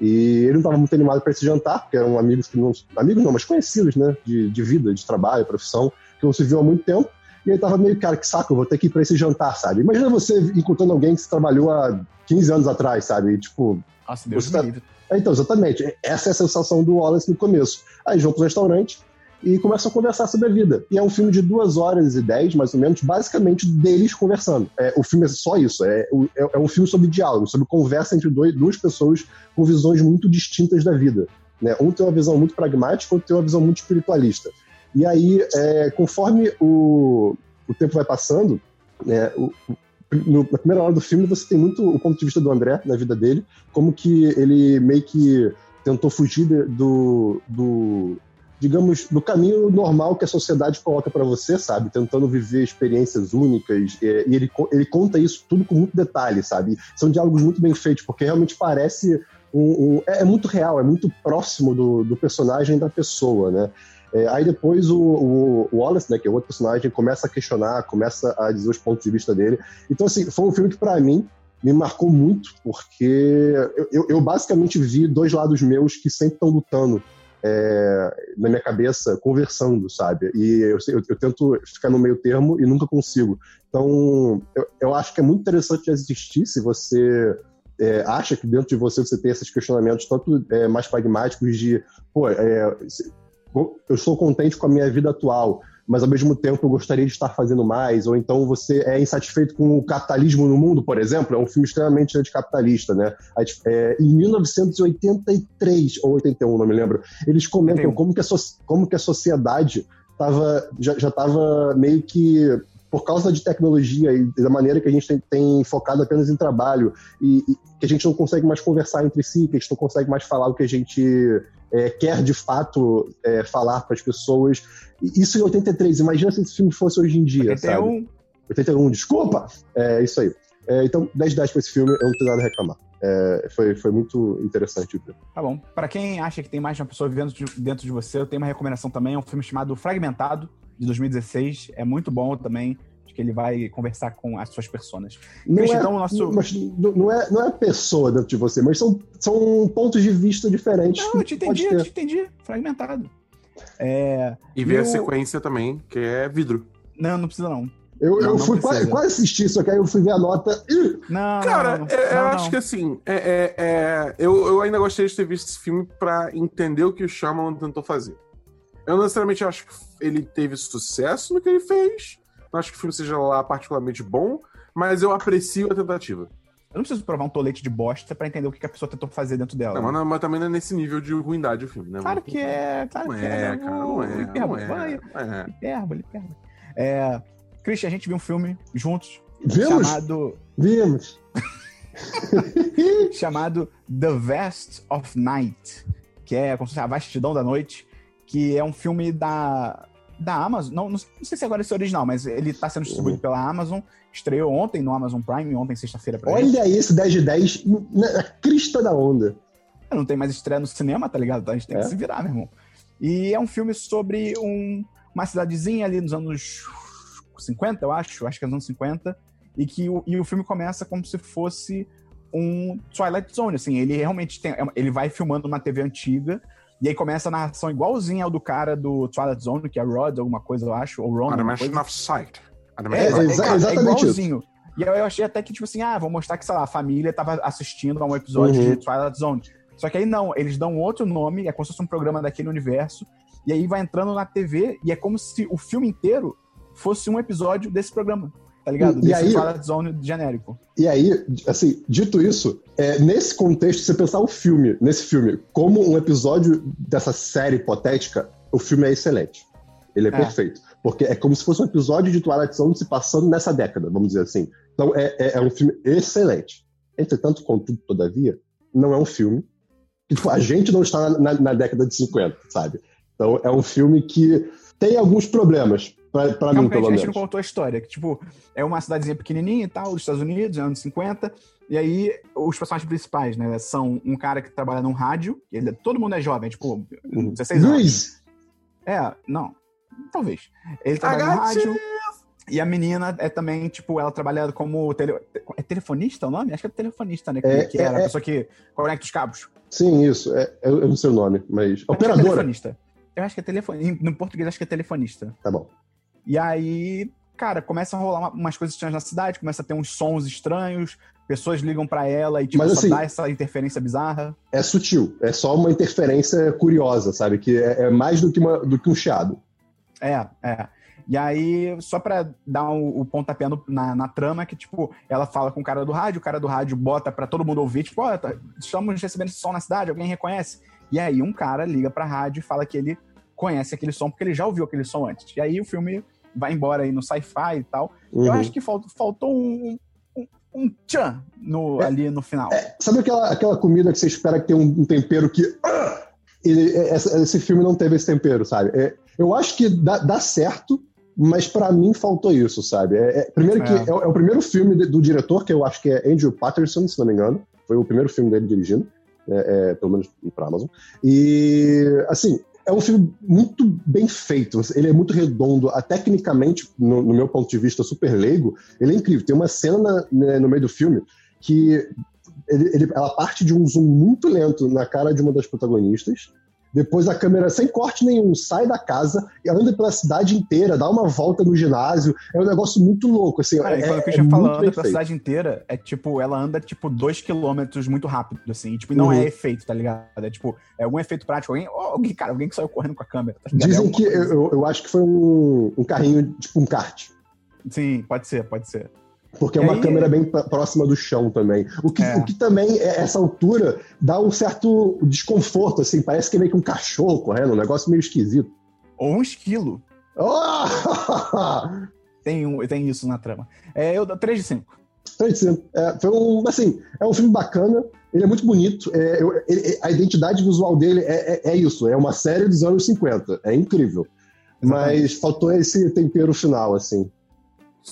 E ele não estava muito animado para esse jantar, porque eram amigos que não. Amigos não, mas conhecidos, né? De, de vida, de trabalho, profissão, que não se viu há muito tempo. E ele tava meio, cara, que saco, eu vou ter que ir para esse jantar, sabe? Imagina você encontrando alguém que você trabalhou há 15 anos atrás, sabe? E, tipo, Nossa, Deus Você tá- é, Então, exatamente. Essa é a sensação do Wallace no começo. Aí eles vão pro restaurante e começam a conversar sobre a vida. E é um filme de duas horas e dez, mais ou menos, basicamente deles conversando. É, o filme é só isso. É, é- é um filme sobre diálogo, sobre conversa entre dois, duas pessoas com visões muito distintas da vida. Né? Um tem uma visão muito pragmática, outro tem uma visão muito espiritualista. E aí, é, conforme o, o tempo vai passando, né, o- no- na primeira hora do filme você tem muito o ponto de vista do André na vida dele, como que ele meio que tentou fugir do, do, digamos, do caminho normal que a sociedade coloca para você, sabe? Tentando viver experiências únicas. E, e, ele, ele conta isso tudo com muito detalhe, sabe? São diálogos muito bem feitos, porque realmente parece. Um, um é, é, muito real, é muito próximo do, do personagem da pessoa, né? É, aí depois o, o, o, Wallace, né, que é outro personagem, começa a questionar, começa a dizer os pontos de vista dele. Então, assim, foi um filme que, para mim, me marcou muito, porque eu, eu, eu, basicamente vi dois lados meus que sempre estão lutando é, na minha cabeça, conversando, sabe? E eu, eu, eu, tento ficar no meio termo e nunca consigo. Então, eu, eu acho que é muito interessante existir se você é, acha que dentro de você você tem esses questionamentos tanto é, mais pragmáticos de, pô, é, eu estou contente com a minha vida atual, mas ao mesmo tempo eu gostaria de estar fazendo mais, ou então você é insatisfeito com o capitalismo no mundo, por exemplo, é um filme extremamente anticapitalista, né? É, em 1983 ou 81, não me lembro, eles comentam como que a, so, como que a sociedade tava, já estava meio que por causa de tecnologia e da maneira que a gente tem, tem focado apenas em trabalho e, e, que a gente não consegue mais conversar entre si, que a gente não consegue mais falar o que a gente é, quer de fato é, falar para as pessoas. Isso em 83. Imagina se esse filme fosse hoje em dia, 81. sabe? 81, desculpa! É isso aí. É, então, 10 10 para esse filme, eu não tenho nada a reclamar. É, foi, foi muito interessante ver. Tá bom. Para quem acha que tem mais de uma pessoa vivendo dentro de você, eu tenho uma recomendação também. É um filme chamado Fragmentado, de 2016. É muito bom também que ele vai conversar com as suas personas. Não é, então, nosso... Mas não é, não é pessoa dentro de você, mas são, são pontos de vista diferentes. Não, eu te entendi, eu te entendi. Fragmentado. É, e ver a sequência também, que é vidro. Não, não precisa não. Eu, não, eu fui quase, quase assistir, só que aí eu fui ver a nota. Não, Cara, não, não, é, eu acho que assim, é, é, é, eu, eu ainda gostaria de ter visto esse filme para entender o que o Shyamalan tentou fazer. Eu não necessariamente acho que ele teve sucesso no que ele fez, não acho que o filme seja lá particularmente bom, mas eu aprecio a tentativa. Eu não preciso provar um tolete de bosta pra entender o que a pessoa tentou fazer dentro dela. Não, mas, mas também não é nesse nível de ruindade o filme, né? Claro que é, claro não que é. é cara, não é. Hipérbole, não é, é. Hipérbole, hipérbole. É, Christian, a gente viu um filme juntos. Vimos? Chamado. Vimos. <laughs> chamado The Vast of Night, que é como se fosse a vastidão da noite, que é um filme da da Amazon. Não, não, sei se agora esse é original, mas ele tá sendo distribuído uhum. pela Amazon. Estreou ontem no Amazon Prime, ontem, sexta-feira. Olha gente. esse 10 de 10 na crista da onda. Não tem mais estreia no cinema, tá ligado? Então a gente tem é. que se virar, meu irmão. E é um filme sobre um, uma cidadezinha ali nos anos 50, eu acho. Acho que é nos anos 50. E que o, e o filme começa como se fosse um Twilight Zone, assim. Ele realmente tem... Ele vai filmando uma TV antiga e aí começa a narração igualzinha ao do cara do Twilight Zone, que é Rod, alguma coisa, eu acho, ou Ron. Animation of Sight. É, é, exa é, exatamente igualzinho. Isso. E aí eu achei até que, tipo assim, ah, vou mostrar que, sei lá, a família tava assistindo a um episódio uhum. de Twilight Zone. Só que aí não, eles dão outro nome, é como se fosse um programa daquele universo, e aí vai entrando na TV, e é como se o filme inteiro fosse um episódio desse programa tá ligado? E, e aí, Zone genérico. E aí, assim, dito isso, é, nesse contexto, você pensar o filme, nesse filme, como um episódio dessa série hipotética, o filme é excelente. Ele é, é. perfeito. Porque é como se fosse um episódio de Twilight Zone se passando nessa década, vamos dizer assim. Então é, é, é um filme excelente. Entretanto, contudo, todavia, não é um filme que tipo, a gente não está na, na, na década de 50, sabe? Então é um filme que tem alguns problemas, Pra, pra mim, pelo menos. A gente não contou a história. Que, tipo, é uma cidadezinha pequenininha e tal, dos Estados Unidos, anos 50. E aí, os personagens principais, né, são um cara que trabalha num rádio. Ele, todo mundo é jovem, tipo, 16 anos. Luiz! É, não. Talvez. Ele trabalha no rádio. E a menina é também, tipo, ela trabalha como. Tele... É telefonista o nome? Acho que é telefonista, né? Que, é, que era é, a pessoa que conecta os cabos. Sim, isso. É, eu não sei o nome, mas. Operadora. É telefonista. Eu acho que é telefonista. No português, acho que é telefonista. Tá bom. E aí, cara, começa a rolar umas coisas estranhas na cidade, começa a ter uns sons estranhos, pessoas ligam para ela e tipo, Mas, assim, dá essa interferência bizarra. É sutil, é só uma interferência curiosa, sabe? Que é, é mais do que, uma, do que um chiado. É, é. E aí, só pra dar o, o pontapé no, na, na, trama, que, tipo, ela fala com o cara do rádio, o cara do rádio bota pra todo mundo ouvir, tipo, ó, oh, tá, estamos recebendo esse som na cidade, alguém reconhece? E aí, um cara liga pra rádio e fala que ele conhece aquele som, porque ele já ouviu aquele som antes. E aí, o filme vai embora aí no sci-fi e tal. Uhum. Eu acho que faltou, faltou um, um, um tchan no, é, ali no final. É, sabe aquela, aquela comida que você espera que tenha um, um tempero que. Ah, ele, é, esse filme não teve esse tempero, sabe? É, eu acho que dá, dá certo, mas para mim faltou isso, sabe? É, é primeiro que é. é, é, o primeiro filme do diretor, que eu acho que é Andrew Patterson, se não me engano. Foi o primeiro filme dele dirigindo, pelo menos para Amazon. E, assim, é um filme muito bem feito. Ele é muito redondo. A, tecnicamente, no, no meu ponto de vista super leigo, ele é incrível. Tem uma cena né, no meio do filme que ele, ele, ela parte de um zoom muito lento na cara de uma das protagonistas depois a câmera, sem corte nenhum, sai da casa e anda pela cidade inteira, dá uma volta no ginásio. É um negócio muito louco, assim. Cara, é, quando o Christian é fala anda pela cidade inteira, é tipo, ela anda tipo dois quilômetros muito rápido, assim. E, tipo, não é uhum. é efeito, tá ligado? É tipo, é algum efeito prático. Alguém, alguém cara, alguém que saiu correndo com a câmera. Tá Dizem é que eu, eu acho que foi um, um carrinho, tipo um kart. Sim, pode ser, pode ser. Porque é uma aí... câmera bem próxima do chão também. O que, é. o que também, é, essa altura, dá um certo desconforto, assim. Parece que é meio que um cachorro correndo, um negócio meio esquisito. Ou um esquilo. Oh! <laughs> tem, um, tem isso na trama. É, eu dou 3 de 5. 3 de 5. É, foi um, assim, é um filme bacana, ele é muito bonito, é, eu, ele, a identidade visual dele é, é, é, isso, é uma série dos anos 50, é incrível. Exatamente. Mas faltou esse tempero final, assim.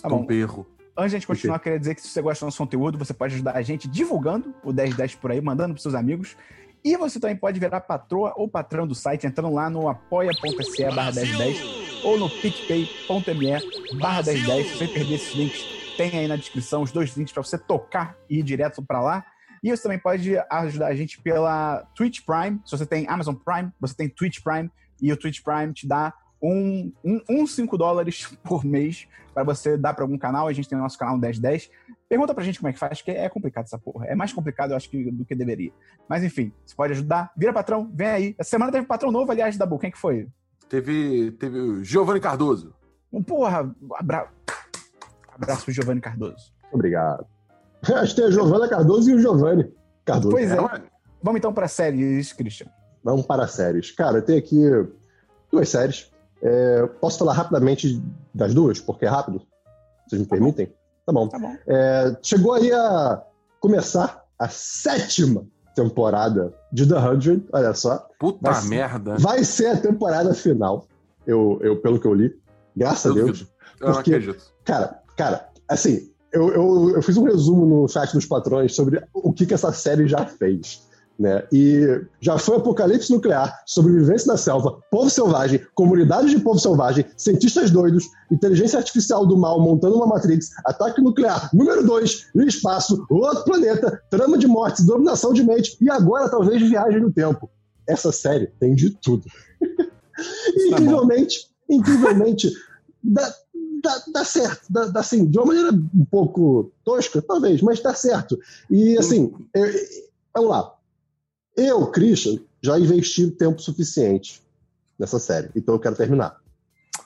Tá Tempero. Antes de a gente continuar, queria dizer que se você gosta do nosso conteúdo, você pode ajudar a gente divulgando o 1010 por aí, mandando para seus amigos. E você também pode virar patroa ou patrão do site entrando lá no apoia.se barra 1010 ou no picpay.me barra 1010. Se você perder esses links, tem aí na descrição os dois links para você tocar e ir direto para lá. E você também pode ajudar a gente pela Twitch Prime. Se você tem Amazon Prime, você tem Twitch Prime. E o Twitch Prime te dá um, um, um 5 dólares <laughs> por mês para você dar para algum canal. A gente tem o nosso canal 1010. Pergunta pra gente como é que faz, que é complicado essa porra. É mais complicado, eu acho, que, do que deveria. Mas enfim, você pode ajudar. Vira patrão, vem aí. Essa semana teve patrão novo, aliás, da Bull. Quem que foi? Teve, teve o Giovanni Cardoso. Um porra, abra... abraço pro Giovanni Cardoso. Obrigado. Acho que tem a Giovanna Cardoso e o Giovanni Cardoso. Pois é. é. Vamos então para séries, Christian. Vamos para séries. Cara, tem aqui duas séries. É, posso falar rapidamente das duas, porque é rápido? Vocês me tá permitem? Tá bom. Tá bom. É, chegou aí a começar a sétima temporada de The Hundred, olha só. Puta vai merda. vai ser a temporada final, eu, eu, pelo que eu li. Graças eu a Deus. Eu porque, não acredito. Cara, cara, assim, eu, eu, eu fiz um resumo no chat dos patrões sobre o que, que essa série já fez. Né? E já foi apocalipse nuclear, sobrevivência da selva, povo selvagem, comunidades de povo selvagem, cientistas doidos, inteligência artificial do mal montando uma Matrix, ataque nuclear número 2 no espaço, outro planeta, trama de mortes, dominação de mente e agora talvez viagem no tempo. Essa série tem de tudo. <laughs> incrivelmente, incrivelmente, dá, dá, dá certo, dá, dá, assim, de uma maneira um pouco tosca, talvez, mas dá certo. E assim, eu, vamos lá eu, Christian, já investi tempo suficiente nessa série, então eu quero terminar.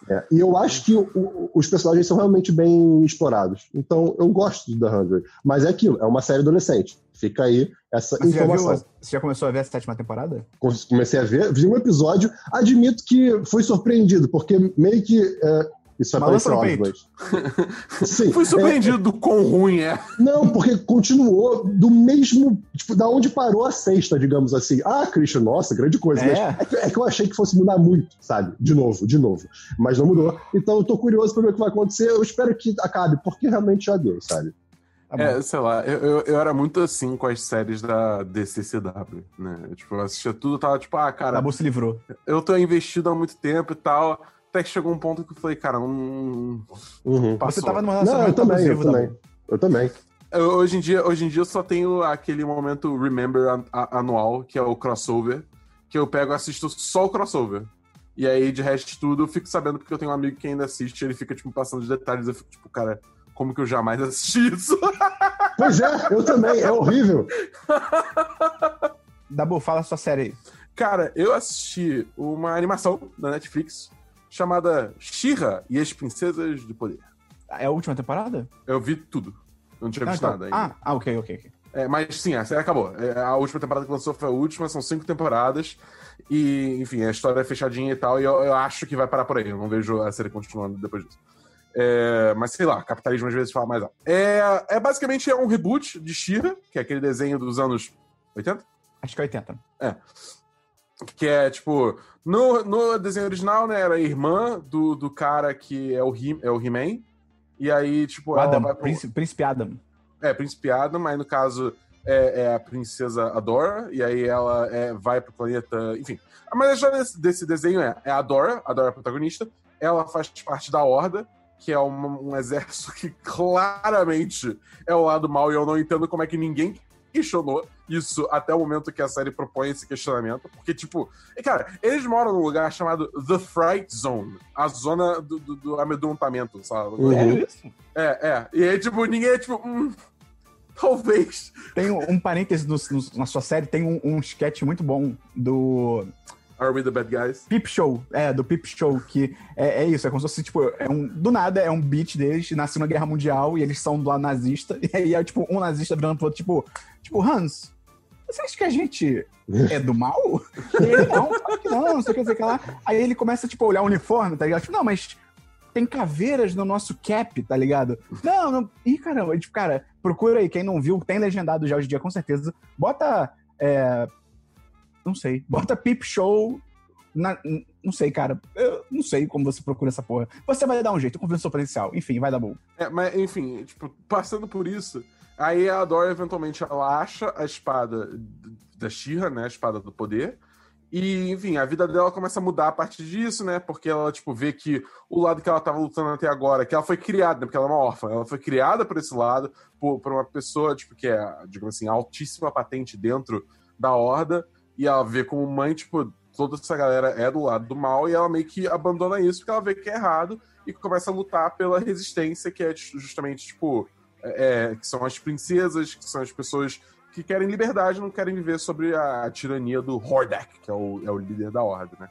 É, e eu acho que o, o, os personagens são realmente bem explorados. Então eu gosto de The Hundred. Mas é aquilo, é uma série adolescente. Fica aí essa mas informação. Você já, viu, você já começou a ver a sétima temporada? Comecei a ver, vi um episódio, admito que fui surpreendido, porque meio que é, isso vai parecer óbvio, mas... Sim, Fui surpreendido é... do quão ruim é. Não, porque continuou do mesmo... Tipo, da onde parou a sexta, digamos assim. Ah, Christian, nossa, grande coisa. É. Mas é que, é que eu achei que fosse mudar muito, sabe? De novo, de novo. Mas não mudou. Então eu tô curioso pra ver o que vai acontecer. Eu espero que acabe, porque realmente já deu, sabe? Tá é, sei lá, eu, eu, eu, era muito assim com as séries da DCCW, né? Tipo, eu assistia tudo, tava tipo, ah, cara... A se livrou. Eu tô investido há muito tempo e tal até que chegou um ponto que eu falei, cara, não. Uhum. Você tava numa relacionamento Não, eu também, eu também. Eu também. Eu, hoje, em dia, hoje em dia eu só tenho aquele momento Remember anual, que é o crossover, que eu pego e assisto só o crossover. E aí, de resto tudo, eu fico sabendo porque eu tenho um amigo que ainda assiste, ele fica, tipo, passando os detalhes, eu fico, tipo, cara, como que eu jamais assisti isso? <laughs> Pois é, eu também, é horrível. Dabu, fala a sua série aí. Cara, eu assisti uma animação da Netflix chamada Shira e as Princesas do Poder. É a última temporada? Eu vi tudo. Eu não tinha ah, visto então, nada ainda. Ah, ah, ok, ok, ok. É, mas sim, a série acabou. É, a última temporada que lançou foi a última, são cinco temporadas. E, enfim, a história é fechadinha e tal, e eu, eu acho que vai parar por aí. Eu não vejo a série continuando depois disso. É, mas sei lá, capitalismo às vezes fala mais alto. É, é basicamente é um reboot de Shira, que é aquele desenho dos anos 80? Acho que é 80. É. Que é, tipo, no, no desenho original, né, era a irmã do, do cara que é o He- é o He-Man. e aí, tipo, ela Adam, pro- Príncipe, Príncipe Adam. é, Príncipe Adam, mas no caso é, é a princesa Adora, e aí ela é, vai pro planeta. Enfim. Mas a história desse, desse desenho é, é a Adora, a Adora é a protagonista, ela faz parte da Horda, que é um, um exército que <laughs> claramente é o lado mal, e eu não entendo como é que ninguém questionou isso até o momento que a série propõe esse questionamento, porque, tipo, cara, eles moram num lugar chamado The Fright Zone, a zona do, do, do amedrontamento, sabe? Uhum. É isso? É, é. E aí, tipo, ninguém é tipo, hum, talvez. Tem um, um parêntese no- no- na sua série, tem um, um sketch muito bom do Are we the bad guys? Peep Show. É, do Peep Show, que é, é isso, é como se fosse, tipo, é um, do nada, é um beat deles na Segunda Guerra Mundial e eles são do lado nazista, <laughs> e aí é, tipo, um nazista virando pro outro, tipo, tipo, Hans, você acha que a gente é do mal? E <laughs> ele, não, claro que não, não sei o que, sei o que lá. Aí ele começa, tipo, a olhar o uniforme, tá ligado? Tipo, não, mas tem caveiras no nosso cap, tá ligado? Não, não. Ih, caramba, tipo, cara, procura aí, quem não viu, tem legendado já hoje em dia, com certeza. Bota. é, Não sei. Bota Peep Show. na- Não sei, cara. Eu não sei como você procura essa porra. Você vai dar um jeito, seu potencial. Enfim, vai dar bom. É, mas, enfim, tipo, passando por isso, aí a Dora, eventualmente, ela acha a espada da Shira, né? A espada do poder. E, enfim, a vida dela começa a mudar a partir disso, né? Porque ela, tipo, vê que o lado que ela tava lutando até agora, que ela foi criada, né? Porque ela é uma órfã, ela foi criada por esse lado, por, por uma pessoa, tipo, que é, digamos assim, altíssima patente dentro da horda, e ela vê como mãe, tipo, toda essa galera é do lado do mal, e ela meio que abandona isso porque ela vê que é errado, e começa a lutar pela resistência, que é justamente, tipo, é, que são as princesas, que são as pessoas que querem liberdade, não querem viver sobre a tirania do Hordak, que é o, é o líder da horda, né?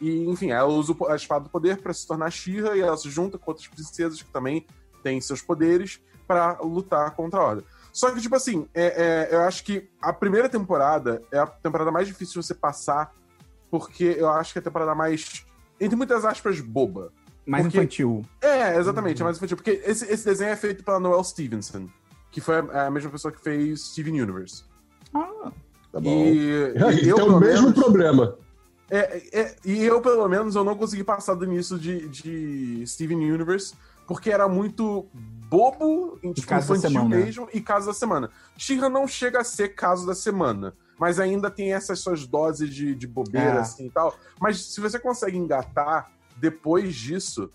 E, enfim, ela usa a espada do poder para se tornar Shira e ela se junta com outras princesas que também têm seus poderes para lutar contra a horda. Só que, tipo assim, é- é, eu acho que a primeira temporada é a temporada mais difícil de você passar, porque eu acho que é a temporada mais, entre muitas aspas, boba. Mais Porque- infantil. É, exatamente, é mais infantil. Porque esse, esse desenho é feito pela Noelle Stevenson, que foi a, a mesma pessoa que fez Steven Universe. Ah, Tá bom. E, É, e tem eu, o pelo mesmo menos, problema. é, é, e eu, pelo menos, eu não consegui passar do início de, de Steven Universe, porque era muito bobo, em, tipo, caso da infantil semana. mesmo, e caso da semana. Shira não chega a ser caso da semana, mas ainda tem essas suas doses de, de bobeira, É. assim, e tal. Mas se você consegue engatar depois disso,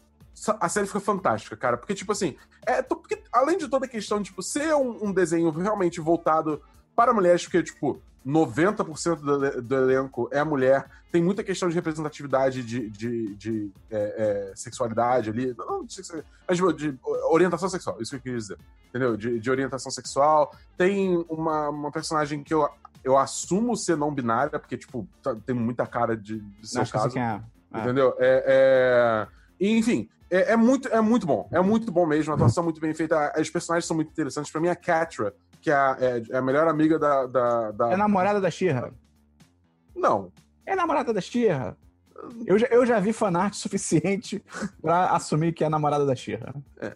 a série fica fantástica, cara. Porque, tipo assim, é, porque, além de toda a questão de, tipo, ser um, um desenho realmente voltado para mulheres, porque, tipo, 90% do, do elenco é mulher, tem muita questão de representatividade de, de, de, é, é, sexualidade ali, não de sexualidade, mas de, de orientação sexual, isso que eu queria dizer, entendeu? De, de orientação sexual. Tem uma, uma personagem que eu, eu assumo ser não binária, porque, tipo, tá- tem muita cara de, de o acho que você caso. quer. Ah. Entendeu? É, é... Enfim, é, é muito, é muito bom. É muito bom mesmo. A atuação é muito bem feita. As personagens são muito interessantes. Pra mim, a Catra, que é a, é- é a melhor amiga da. da, da- É namorada da Xirra. Não. É namorada da Xirra. Eu já, eu já vi fanart suficiente <laughs> pra assumir que é namorada da Xirra. É,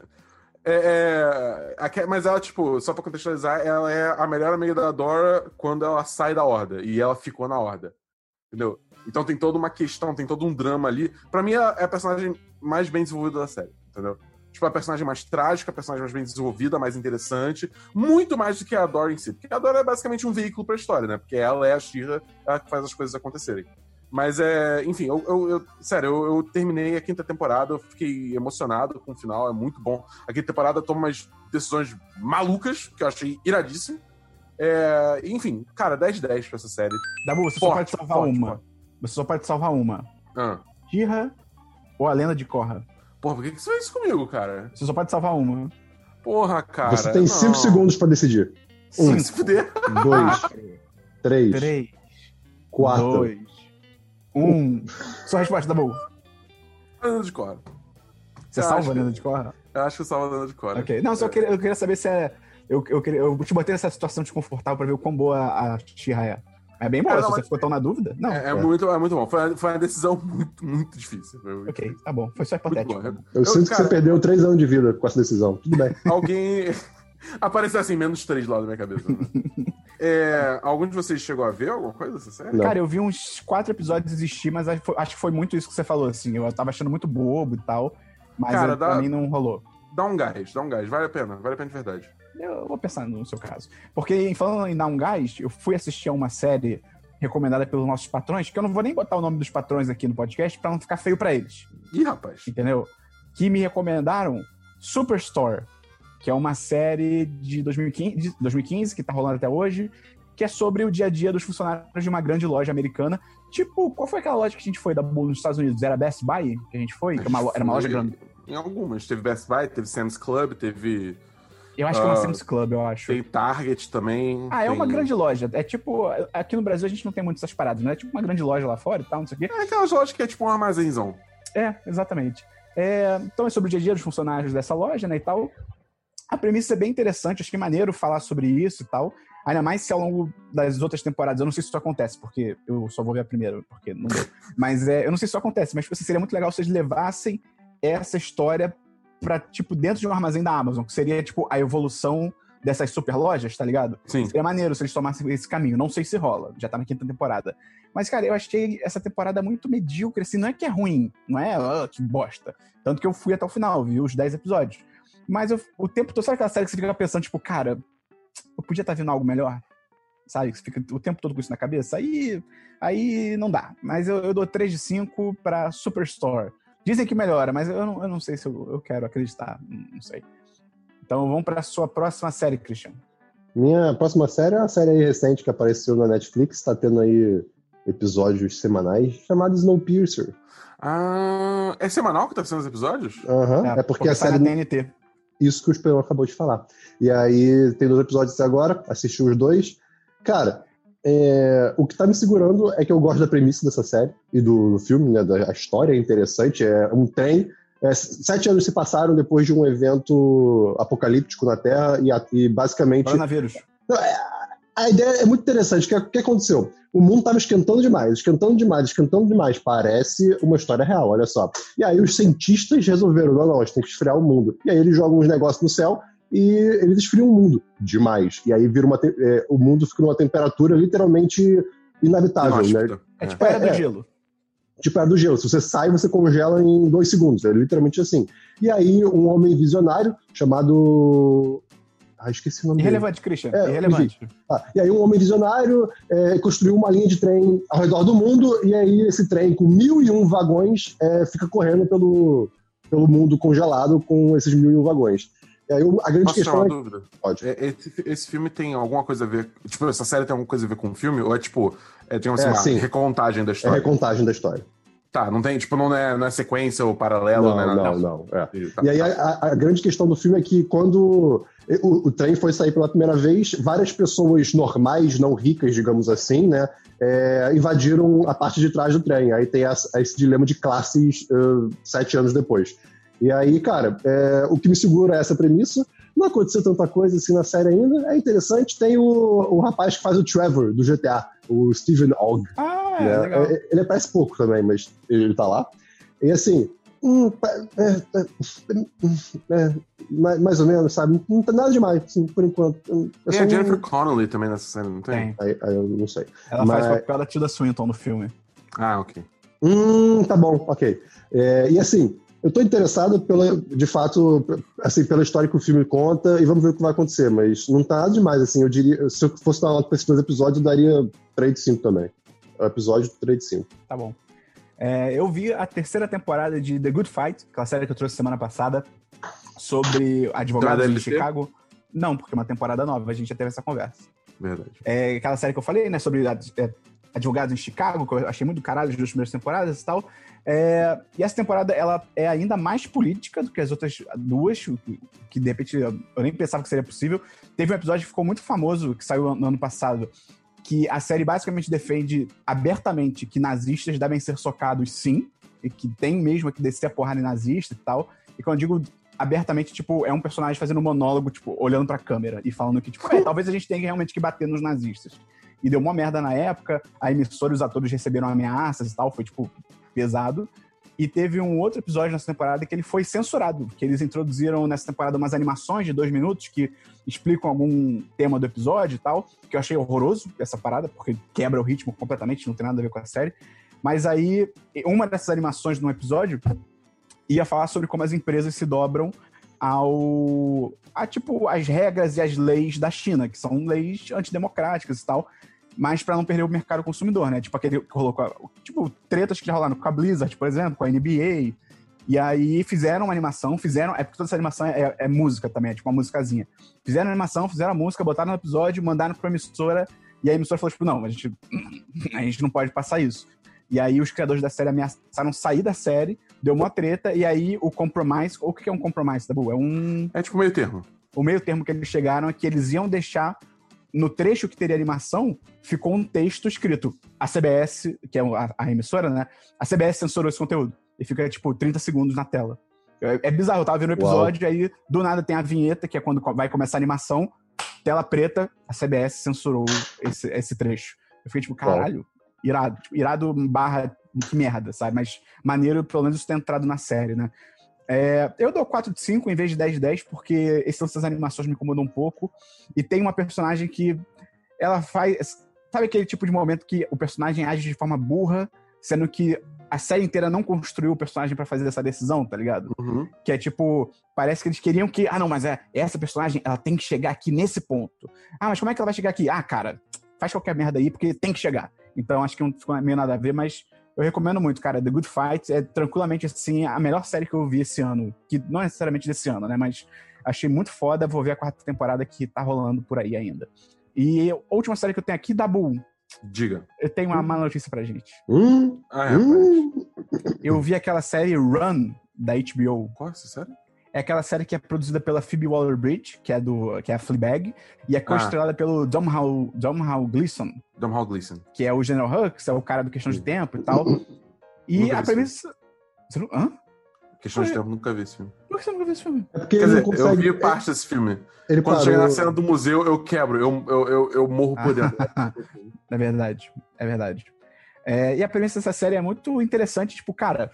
é, a Ca- mas ela, tipo, só pra contextualizar, ela é a melhor amiga da Dora quando ela sai da horda. E ela ficou na horda. Entendeu? Então tem toda uma questão, tem todo um drama ali. Pra mim, é a personagem mais bem desenvolvida da série. Entendeu? Tipo, a personagem mais trágica, a personagem mais bem desenvolvida, mais interessante. Muito mais do que a Dora em si. Porque a Dora é basicamente um veículo pra história, né? Porque ela é a Shira, ela que faz as coisas acontecerem. Mas é, enfim, eu, eu- eu- sério, eu, eu terminei a quinta temporada, eu fiquei emocionado com o final, é muito bom. A quinta temporada toma umas decisões malucas, que eu achei iradíssimo. É, enfim, cara, 10 de 10 pra essa série. Dabu, você só Forte, pode salvar forte, uma. forte. Você só pode salvar uma. Ah. Xirra ou a lenda de Korra. Porra, por que, que você fez isso comigo, cara? Você só pode salvar uma. Porra, cara. Você tem não. 5 segundos pra decidir. Um, Vai se fuder. 2, <laughs> Quatro, 3, três, 4. dois, um. Sua resposta, Dabu. Lenda de Cora. Você Eu salva a lenda de Korra? Eu acho que eu salvo a Lenda de Cora. Ok. Não, só queria, eu queria saber se é. Eu, eu, queria, eu te botei nessa situação desconfortável pra ver o quão boa a Xirra é. É bem bom, se você ficou tão na dúvida. Não. É, é, Muito, é muito bom. Foi, foi uma decisão <laughs> muito, muito difícil. Muito ok, difícil. tá bom. Foi só hipotético. Eu, eu, sinto cara, que você perdeu três anos de vida com essa decisão. Tudo bem. <laughs> Alguém. <laughs> Apareceu assim, menos três lá na minha cabeça. Né? é, algum de vocês chegou a ver alguma coisa dessa série? Cara, eu vi uns quatro episódios existir, mas acho que foi muito isso que você falou, assim. Eu tava achando muito bobo e tal, mas Cara, eu, dá, pra mim não rolou. Dá um gás, dá um gás. Vale a pena, vale a pena de verdade. Eu vou pensar no seu caso. Porque, falando em dar um gás, eu fui assistir a uma série recomendada pelos nossos patrões, que eu não vou nem botar o nome dos patrões aqui no podcast para não ficar feio para eles. Ih, rapaz. Entendeu? Que me recomendaram Superstore, que é uma série de 2015, de 2015 que tá rolando até hoje, que é sobre o dia a dia dos funcionários de uma grande loja americana. Tipo, qual foi aquela loja que a gente foi da nos Estados Unidos? Era Best Buy que a gente foi? Que é uma, era uma loja grande. Em algumas. Teve Best Buy, teve Sam's Club, teve eu acho que é uma ah, Sam's Club, eu acho. Tem Target também. Ah, é uma grande loja. É tipo, aqui no Brasil a gente não tem muito essas paradas, né? É tipo uma grande loja lá fora e tal, não sei o quê. É aquelas lojas que é tipo um armazénzão. É, exatamente. É, então é sobre o dia a dia dos funcionários dessa loja, né, e tal. A premissa é bem interessante, acho que é maneiro falar sobre isso e tal. Ainda mais se ao longo das outras temporadas, eu não sei se isso acontece, porque eu só vou ver a primeira, porque não deu. Mas é, eu não sei se isso acontece, mas tipo, assim, seria muito legal se vocês levassem essa história para tipo, dentro de um armazém da Amazon, que seria, tipo, a evolução dessas super lojas, tá ligado? Sim. Seria maneiro se eles tomassem esse caminho. Não sei se rola, já tá na quinta temporada. Mas, cara, eu achei essa temporada muito medíocre, assim, não é que é ruim, não é, oh, que bosta. Tanto que eu fui até o final, vi os 10 episódios. Mas eu, o tempo todo, sabe aquela série que você fica pensando, tipo, cara, eu podia estar tá vendo algo melhor? Sabe? Que você fica o tempo todo com isso na cabeça. Aí, aí não dá. Mas eu, eu dou 3 de 5 pra Superstore. Dizem que melhora, mas eu não, eu não sei se eu, eu quero acreditar. Não sei. Então vamos para a sua próxima série, Christian. Minha próxima série é uma série aí recente que apareceu na Netflix, está tendo aí episódios semanais, chamado Snowpiercer. Ah, é semanal que tá sendo os episódios? Aham, uhum, é, é, porque, porque a tá série... na TNT. Isso que o Esperão acabou de falar. E aí tem dois episódios até agora, assisti os dois. Cara, é, o que está me segurando é que eu gosto da premissa dessa série e do, do filme, né? Da, a história é interessante. É um trem. É, sete anos se passaram depois de um evento apocalíptico na Terra e, e basicamente. Coronavírus. É, a ideia é muito interessante. O que, que aconteceu? O mundo estava esquentando demais, esquentando demais, esquentando demais. Parece uma história real, olha só. E aí os cientistas resolveram: não, não, a gente tem que esfriar o mundo. E aí eles jogam uns negócios no céu e eles esfriam o mundo demais. E aí vira uma é, o mundo fica numa temperatura literalmente inabitável. Né? É tipo a era do é, gelo. Tipo a era do gelo. Se você sai, você congela em dois segundos. É literalmente assim. E aí um homem visionário chamado ah, esqueci o nome Irrelevante, dele. Christian. É, Irrelevante. Ah, e aí um homem visionário é, construiu uma linha de trem ao redor do mundo, e aí esse trem com mil e um vagões é, fica correndo pelo, pelo mundo congelado com esses mil e um vagões. E aí a grande Posso questão uma é... dúvida? Pode. É, esse, esse, filme tem alguma coisa a ver... Tipo, essa série tem alguma coisa a ver com o filme? Ou é tipo, é, tem assim, é, uma recontagem da história? É recontagem da história. Tá, não tem, tipo, não é, não é sequência ou paralelo, não, né? Não, não, não. É. Tá, e aí a, a, grande questão do filme é que quando o, o, trem foi sair pela primeira vez, várias pessoas normais, não ricas, digamos assim, né, é, invadiram a parte de trás do trem. Aí tem essa, esse dilema de classes uh, sete anos depois. E aí, cara, é, o que me segura é essa premissa. Não aconteceu tanta coisa assim na série ainda. É interessante. Tem o, o rapaz que faz o Trevor do GTA, o Steven Ogg. Ah, né? legal. É, ele aparece pouco também, mas ele tá lá. E assim, hum, é, é, é, mais ou menos, sabe? Não tem nada demais, assim, por enquanto. É tem a Jennifer um... Connelly também nessa série, não tem? tem. Aí, aí, eu não sei. Ela mas... faz papel da Tilda Swinton no filme. Ah, ok. Hum, tá bom, ok. É, e assim, eu estou interessado pela, de fato, assim, pela história que o filme conta e vamos ver o que vai acontecer, mas não tá nada demais, assim, eu diria, se eu fosse dar uma nota para esses dois episódios, eu daria 3 de 5 também. O episódio 3 de 5. Tá bom. É, eu vi a terceira temporada de The Good Fight, aquela série que eu trouxe semana passada, sobre advogados de Chicago. Não, porque é uma temporada nova, a gente já teve essa conversa. Verdade. É aquela série que eu falei, né, sobre é, advogados em Chicago, que eu achei muito caralho as duas primeiras temporadas e tal. É, e essa temporada ela é ainda mais política do que as outras duas, que de repente eu nem pensava que seria possível. Teve um episódio que ficou muito famoso, que saiu no ano passado, que a série basicamente defende abertamente que nazistas devem ser socados sim, e que tem mesmo que descer a porrada em nazista e tal. E quando eu digo abertamente, tipo, é um personagem fazendo um monólogo, tipo, olhando pra câmera e falando que, tipo, é, talvez a gente tenha realmente que bater nos nazistas. E deu uma merda na época. A emissora e os atores receberam ameaças e tal, foi, tipo, pesado. E teve um outro episódio nessa temporada que ele foi censurado, que eles introduziram nessa temporada umas animações de dois minutos que explicam algum tema do episódio e tal, que eu achei horroroso essa parada, porque quebra o ritmo completamente, não tem nada a ver com a série. Mas aí, uma dessas animações num episódio ia falar sobre como as empresas se dobram ao a tipo as regras e as leis da China, que são leis antidemocráticas e tal, mas para não perder o mercado consumidor, né? Tipo aquele que colocou, tipo, tretas que já rolaram com a Blizzard, por exemplo, com a NBA. E aí fizeram uma animação, fizeram. É porque toda essa animação é, é música também, é tipo uma musicazinha. Fizeram a animação, fizeram a música, botaram no episódio, mandaram pra emissora, e a emissora falou, tipo, não, a gente, <clears throat> a gente não pode passar isso. E aí os criadores da série ameaçaram sair da série, deu uma treta, e aí o compromise. O que é um compromise, Dabu? É um. É tipo meio termo. O meio termo que eles chegaram é que eles iam deixar no trecho que teria animação, ficou um texto escrito. A CBS, que é a, a, emissora, né? A CBS censurou esse conteúdo. E fica, tipo, 30 segundos na tela. É, é bizarro, eu tava vendo o episódio, Uau. aí do nada tem a vinheta, que é quando vai começar a animação, tela preta, a CBS censurou esse, esse trecho. Eu fiquei tipo, caralho, Uau. irado. Tipo, irado barra que merda, sabe? Mas maneiro, pelo menos, isso ter entrado na série, né? É, eu dou 4 de 5 em vez de 10 de 10, porque essas animações me incomodam um pouco. E tem uma personagem que ela faz. Sabe aquele tipo de momento que o personagem age de forma burra, sendo que a série inteira não construiu o personagem para fazer essa decisão, tá ligado? Uhum. Que é tipo, parece que eles queriam que, ah, não, mas é essa personagem, ela tem que chegar aqui nesse ponto. Ah, mas como é que ela vai chegar aqui? Ah, cara, faz qualquer merda aí porque tem que chegar. Então acho que não ficou meio nada a ver, mas eu recomendo muito, cara. The Good Fight é tranquilamente, assim, a melhor série que eu vi esse ano. Que não é necessariamente desse ano, né? Mas achei muito foda. Vou ver a quarta temporada que tá rolando por aí ainda. E a última série que eu tenho aqui, Dabu. Diga. Eu tenho uma má notícia pra gente. Hum? Ah, é, hum? Eu vi aquela série Run, da HBO. Qual é essa série? É aquela série que é produzida pela Phoebe Waller-Bridge, que é do que é a Fleabag, e é co-estrelada ah. pelo Domhnall, Domhnall Gleeson. Domhnall Gleeson. Que é o General Hux, é o cara do Questão de Tempo e tal. <coughs> E a premissa... Você não... Hã? Questão de Tempo, nunca vi esse filme. Por que você nunca viu esse filme? É porque Quer dizer, consegue... eu vi parte desse filme. Ele Quando chega na cena do museu, eu quebro, eu, eu, eu, eu morro por dentro. <laughs> é verdade, é verdade. É, e a premissa dessa série é muito interessante, tipo, cara,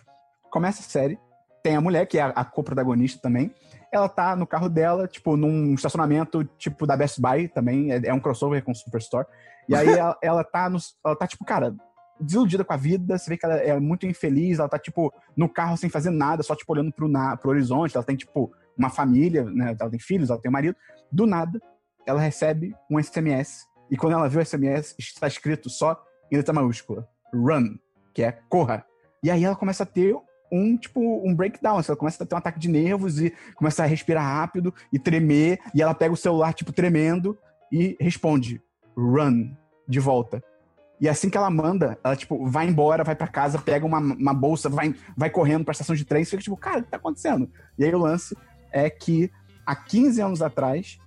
começa a série, tem a mulher, que é a, a co-protagonista também. Ela tá no carro dela, tipo, num estacionamento, tipo, da Best Buy também. É, é um crossover com o Superstore. E aí <laughs> ela, ela, tá no, ela tá, tipo, cara, desiludida com a vida. Você vê que ela é muito infeliz. Ela tá, tipo, no carro sem fazer nada, só, tipo, olhando pro, na, pro horizonte. Ela tem, tipo, uma família, né? Ela tem filhos, ela tem um marido. Do nada, ela recebe um SMS. E quando ela vê o SMS, está escrito só em letra maiúscula: Run, que é corra. E aí ela começa a ter um, tipo, um breakdown. Ela começa a ter um ataque de nervos e começa a respirar rápido e tremer. E ela pega o celular, tipo, tremendo e responde: run, de volta. E assim que ela manda, ela, tipo, vai embora, vai para casa, pega uma, uma bolsa, vai, vai correndo pra estação de trem e fica tipo, cara, o que tá acontecendo? E aí o lance é que há 15 anos atrás,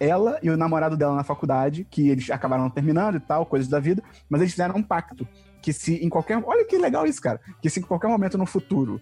ela e o namorado dela na faculdade, que eles acabaram terminando e tal, coisas da vida, mas eles fizeram um pacto que se em qualquer. Olha que legal isso, cara. Que se em qualquer momento no futuro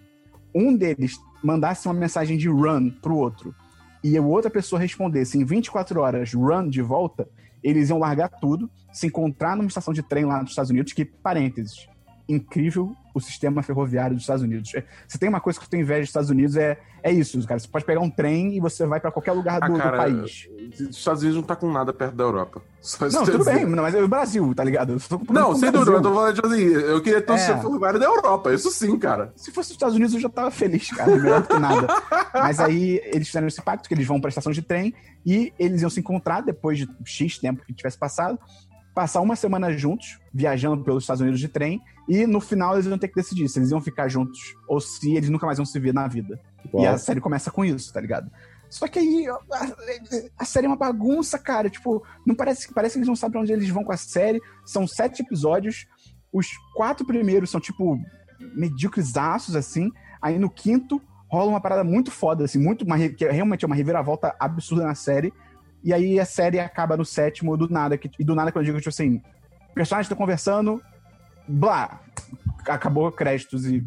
um deles mandasse uma mensagem de run pro outro e a outra pessoa respondesse em 24 horas run de volta, eles iam largar tudo, se encontrar numa estação de trem lá nos Estados Unidos, que, parênteses, incrível o sistema ferroviário dos Estados Unidos. É, se tem uma coisa que eu tenho inveja dos Estados Unidos é, é isso, cara. Você pode pegar um trem e você vai para qualquer lugar do, ah, cara, do, país. Os Estados Unidos não tá com nada perto da Europa. Só não, tudo bem, mas é o Brasil, tá ligado? não, sem dúvida, eu tô falando de assim, eu queria ter um é. sistema ferroviário da Europa, isso sim, cara. Se fosse os Estados Unidos eu já tava feliz, cara, melhor do que nada. <laughs> mas aí eles fizeram esse pacto que eles vão pra estação de trem e eles iam se encontrar depois de X tempo que tivesse passado passar uma semana juntos, viajando pelos Estados Unidos de trem, e no final eles iam ter que decidir se eles iam ficar juntos ou se eles nunca mais iam se ver na vida. Uau. E a série começa com isso, tá ligado? Só que aí a, a, série é uma bagunça, cara. Tipo, não parece, parece que eles não sabem onde eles vão com a série. São sete episódios. Os quatro primeiros são, tipo, medíocresaços, assim. Aí no quinto rola uma parada muito foda, assim, muito. Uma, que realmente é uma reviravolta absurda na série. E aí a série acaba no sétimo do nada. Que, e do nada, quando eu digo, tipo assim, personagens estão conversando, blá, acabou créditos e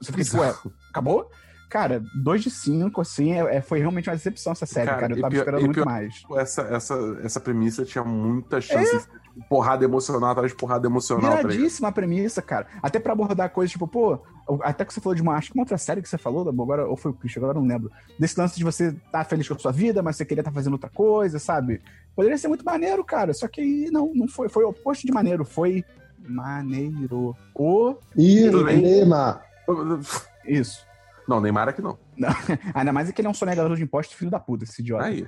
você fica tipo, ué, acabou? Cara, 2 de 5, assim, é, é, foi realmente uma decepção essa série, cara. cara eu tava pior, esperando muito pior, mais. Essa, essa, essa premissa tinha muita chance é. de tipo, porrada emocional atrás de porrada emocional. tá Viradíssima a premissa, cara. Até pra abordar coisas tipo, pô, até que você falou de uma, acho que uma outra série que você falou, agora, ou foi o Christian, agora eu não lembro. Desse lance de você tá feliz com a sua vida, mas você queria estar tá fazendo outra coisa, sabe? Poderia ser muito maneiro, cara. Só que aí não, não foi. Foi o oposto de maneiro, foi maneiro. O. Ih, Neymar. <laughs> Isso. Não, Neymar aqui não. não. <laughs> Ainda mais é que ele é um sonegador de impostos, filho da puta, esse idiota. Aí.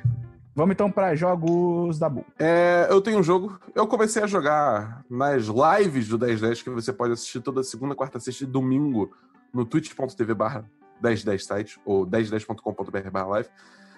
Vamos então para jogos da Bull. É, eu tenho um jogo. Eu comecei a jogar nas lives do 1010, que você pode assistir toda segunda, quarta, sexta e domingo no twitch.tv barra 1010 site ou 1010.com.br barra live.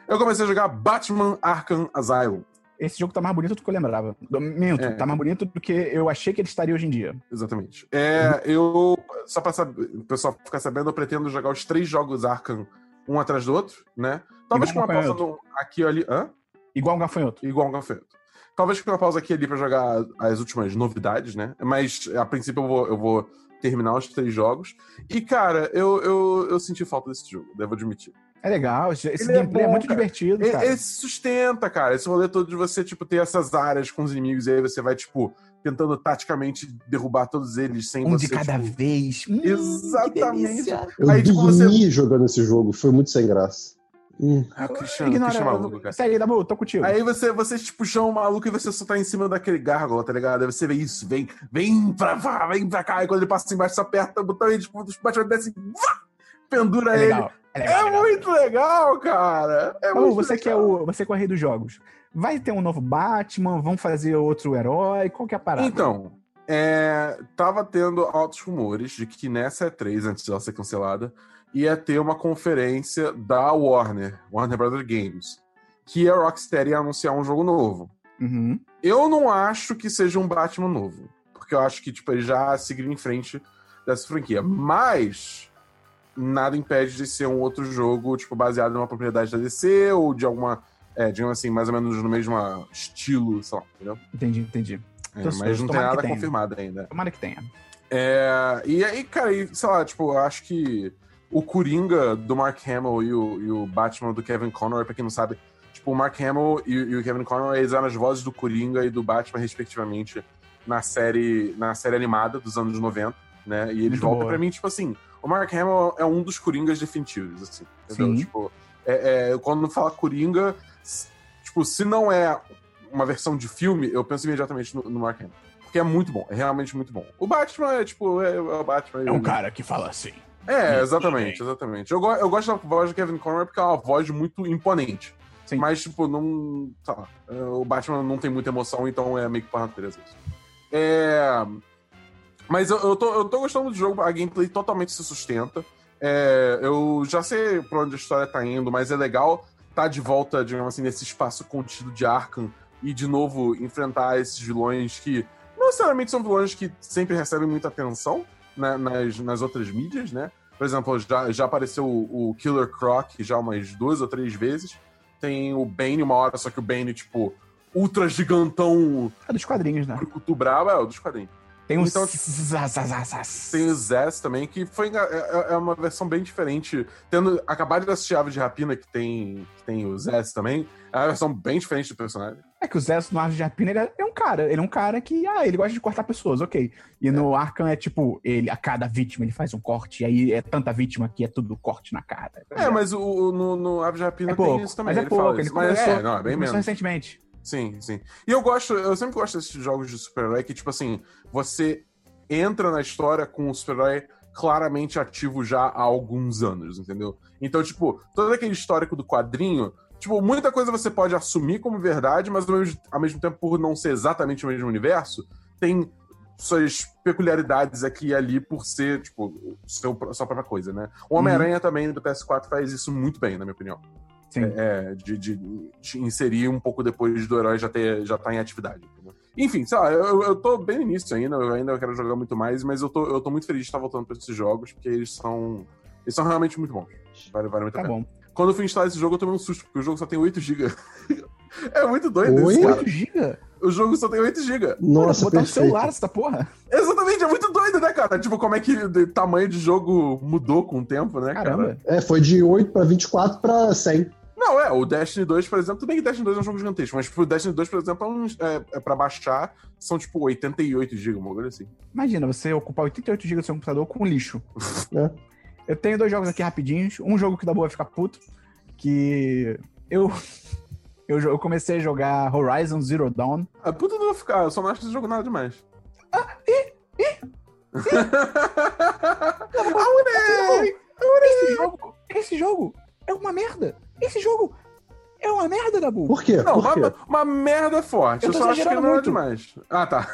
Eu comecei a jogar Batman Arkham Asylum. Esse jogo tá mais bonito do que eu lembrava. Minto, é. tá mais bonito do que eu achei que ele estaria hoje em dia. Exatamente. É, eu. Só pra saber, o pessoal ficar sabendo, eu pretendo jogar os três jogos Arkham um atrás do outro, né? Talvez com uma pausa no, aqui ou ali. Hã? Igual um gafanhoto. Igual um gafanhoto. Talvez com uma pausa aqui ali pra jogar as últimas novidades, né? Mas a princípio eu vou, eu vou terminar os três jogos. E, cara, eu, eu, eu senti falta desse jogo, devo admitir. É legal, esse ele gameplay é, bom, é muito cara. divertido, cara. Ele, se sustenta, cara. Esse rolê todo de você, tipo, ter essas áreas com os inimigos e aí você vai, tipo, tentando taticamente derrubar todos eles sem um você. Um de cada tipo... vez. Hum, Exatamente. Eu aí, tipo, você... jogando esse jogo, foi muito sem graça. Hum. Ah, o Cristiano, Ignora, Cristiano maluco, cara. Segue, Dabu, tô contigo. Aí você, você tipo, chama o maluco e você só tá em cima daquele gárgula, tá ligado? Aí você vê isso, vem, vem pra cá, vem pra cá. E quando ele passa embaixo, você aperta o botão e, tipo, os bate desce pendura é ele. Legal, é, é muito legal, cara. É Dabu, você legal. que é o. Você que é o rei dos jogos. Vai ter um novo Batman? Vão fazer outro herói? Qual que é a parada? Então, é, tava tendo altos rumores de que nessa E3, antes dela ser cancelada, ia ter uma conferência da Warner, Warner Brothers Games, que a Rocksteady ia anunciar um jogo novo. Uhum. Eu não acho que seja um Batman novo, porque eu acho que tipo, eles já seguiram em frente dessa franquia. Mas nada impede de ser um outro jogo tipo baseado numa propriedade da DC ou de alguma, é, digamos assim, mais ou menos no mesmo estilo, sei lá, entendeu? Entendi, entendi. É, mas não tem nada confirmado ainda. Tomara que tenha. É, e aí, cara, sei lá, tipo, eu acho que o Coringa do Mark Hamill e o, e o Batman do Kevin Conroy, pra quem não sabe, tipo, o Mark Hamill e, e, o Kevin Conroy, eles eram as vozes do Coringa e do Batman, respectivamente, na série, na série animada dos anos 90, né? E eles Muito voltam boa. pra mim, tipo assim, o Mark Hamill é um dos Coringas definitivos, assim, entendeu? Sim. Tipo, é, é, quando fala Coringa, tipo, se não é uma versão de filme, eu penso imediatamente no, no Mark Hamill. Porque é muito bom, é realmente muito bom. O Batman é, tipo, é, é o Batman. É um cara que fala assim. É, exatamente, exatamente. Eu, eu gosto da voz do Kevin Conroy porque é uma voz muito imponente. Sim. Mas, tipo, não. É, o Batman não tem muita emoção, então é meio que por natureza isso. É. Mas eu, eu, tô, eu tô gostando do jogo, a gameplay totalmente se sustenta. É, eu já sei pra onde a história tá indo, mas é legal tá de volta, digamos assim, nesse espaço contido de Arkham e de novo enfrentar esses vilões que não necessariamente são vilões que sempre recebem muita atenção, né, nas, nas outras mídias, né? Por exemplo, já, já apareceu o, o Killer Croc já umas duas ou três vezes. Tem o Bane uma hora, só que o Bane, tipo, ultra gigantão. É dos quadrinhos, né? Brucutu brabo, é, o dos quadrinhos. Tem então, um tipo, tem o Zess também, que foi é, é, uma versão bem diferente. Tendo acabado de assistir Ave de Rapina, que tem, que tem o Zess também, é uma versão bem diferente do personagem. É que o Zess no Ave de Rapina ele é um cara, ele é um cara que, ah, ele gosta de cortar pessoas, ok. E é. no Arkham é tipo, ele, a cada vítima ele faz um corte, e aí é tanta vítima que é tudo corte na cara. É, mas o, no, no Ave de Rapina é tem pouco, isso também. Mas é pouco, ele mas é, não, é bem menos. recentemente. Sim, sim. E eu gosto, eu sempre gosto desses jogos de super-herói que, tipo assim, você entra na história com o super-herói claramente ativo já há alguns anos, entendeu? Então, tipo, todo aquele histórico do quadrinho, tipo, muita coisa você pode assumir como verdade, mas ao mesmo, ao mesmo tempo, por não ser exatamente o mesmo universo, tem suas peculiaridades aqui e ali por ser, tipo, seu, sua própria coisa, né? O Homem-Aranha uhum. também do PS4 faz isso muito bem, na minha opinião. Sim. É, de, de, de, inserir um pouco depois do herói já ter já tá em atividade. Entendeu? Enfim, sei lá, eu, eu tô bem no início ainda, eu ainda quero jogar muito mais, mas eu tô, eu tô muito feliz de estar voltando pra esses jogos, porque eles são. Eles são realmente muito bons. Vale, vale muito tá a pena. bom. Quando eu fui instalar esse jogo, eu tomei um susto, porque o jogo só tem 8 GB. <laughs> é muito doido 8 isso, cara. 8 GB? O jogo só tem 8 GB. Nossa, botar no celular essa porra. Exatamente, é muito doido, né, cara? Tipo, como é que o tamanho de jogo mudou com o tempo, né, Caramba. cara? É, foi de 8 pra 24 pra 100. Não, é, o Destiny 2, por exemplo, tudo bem que Destiny 2 é um jogo gigantesco, mas tipo, o Destiny 2, por exemplo, é, um, é, é pra baixar, são tipo 88 GB, uma coisa assim. Imagina, você ocupar 88 GB do seu computador com lixo. <laughs> é. Eu tenho dois jogos aqui rapidinhos. Um jogo que dá boa ficar puto, que eu <laughs> eu, eu comecei a jogar Horizon Zero Dawn. A puta não vai ficar, eu só não acho esse jogo nada demais. Ah, ih, ih, ih. esse jogo, esse jogo é uma merda. Esse jogo é uma merda, Dabu. Por quê? Não, Por quê? Uma, uma merda forte. Eu, eu só acho que não é demais. Ah, tá.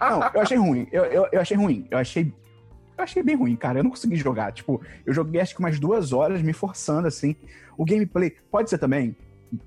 <laughs> não, eu achei ruim. Eu, eu, eu achei ruim. Eu achei eu achei bem ruim, cara. Eu não consegui jogar. Tipo, eu joguei acho que umas duas horas me forçando, assim. O gameplay pode ser também,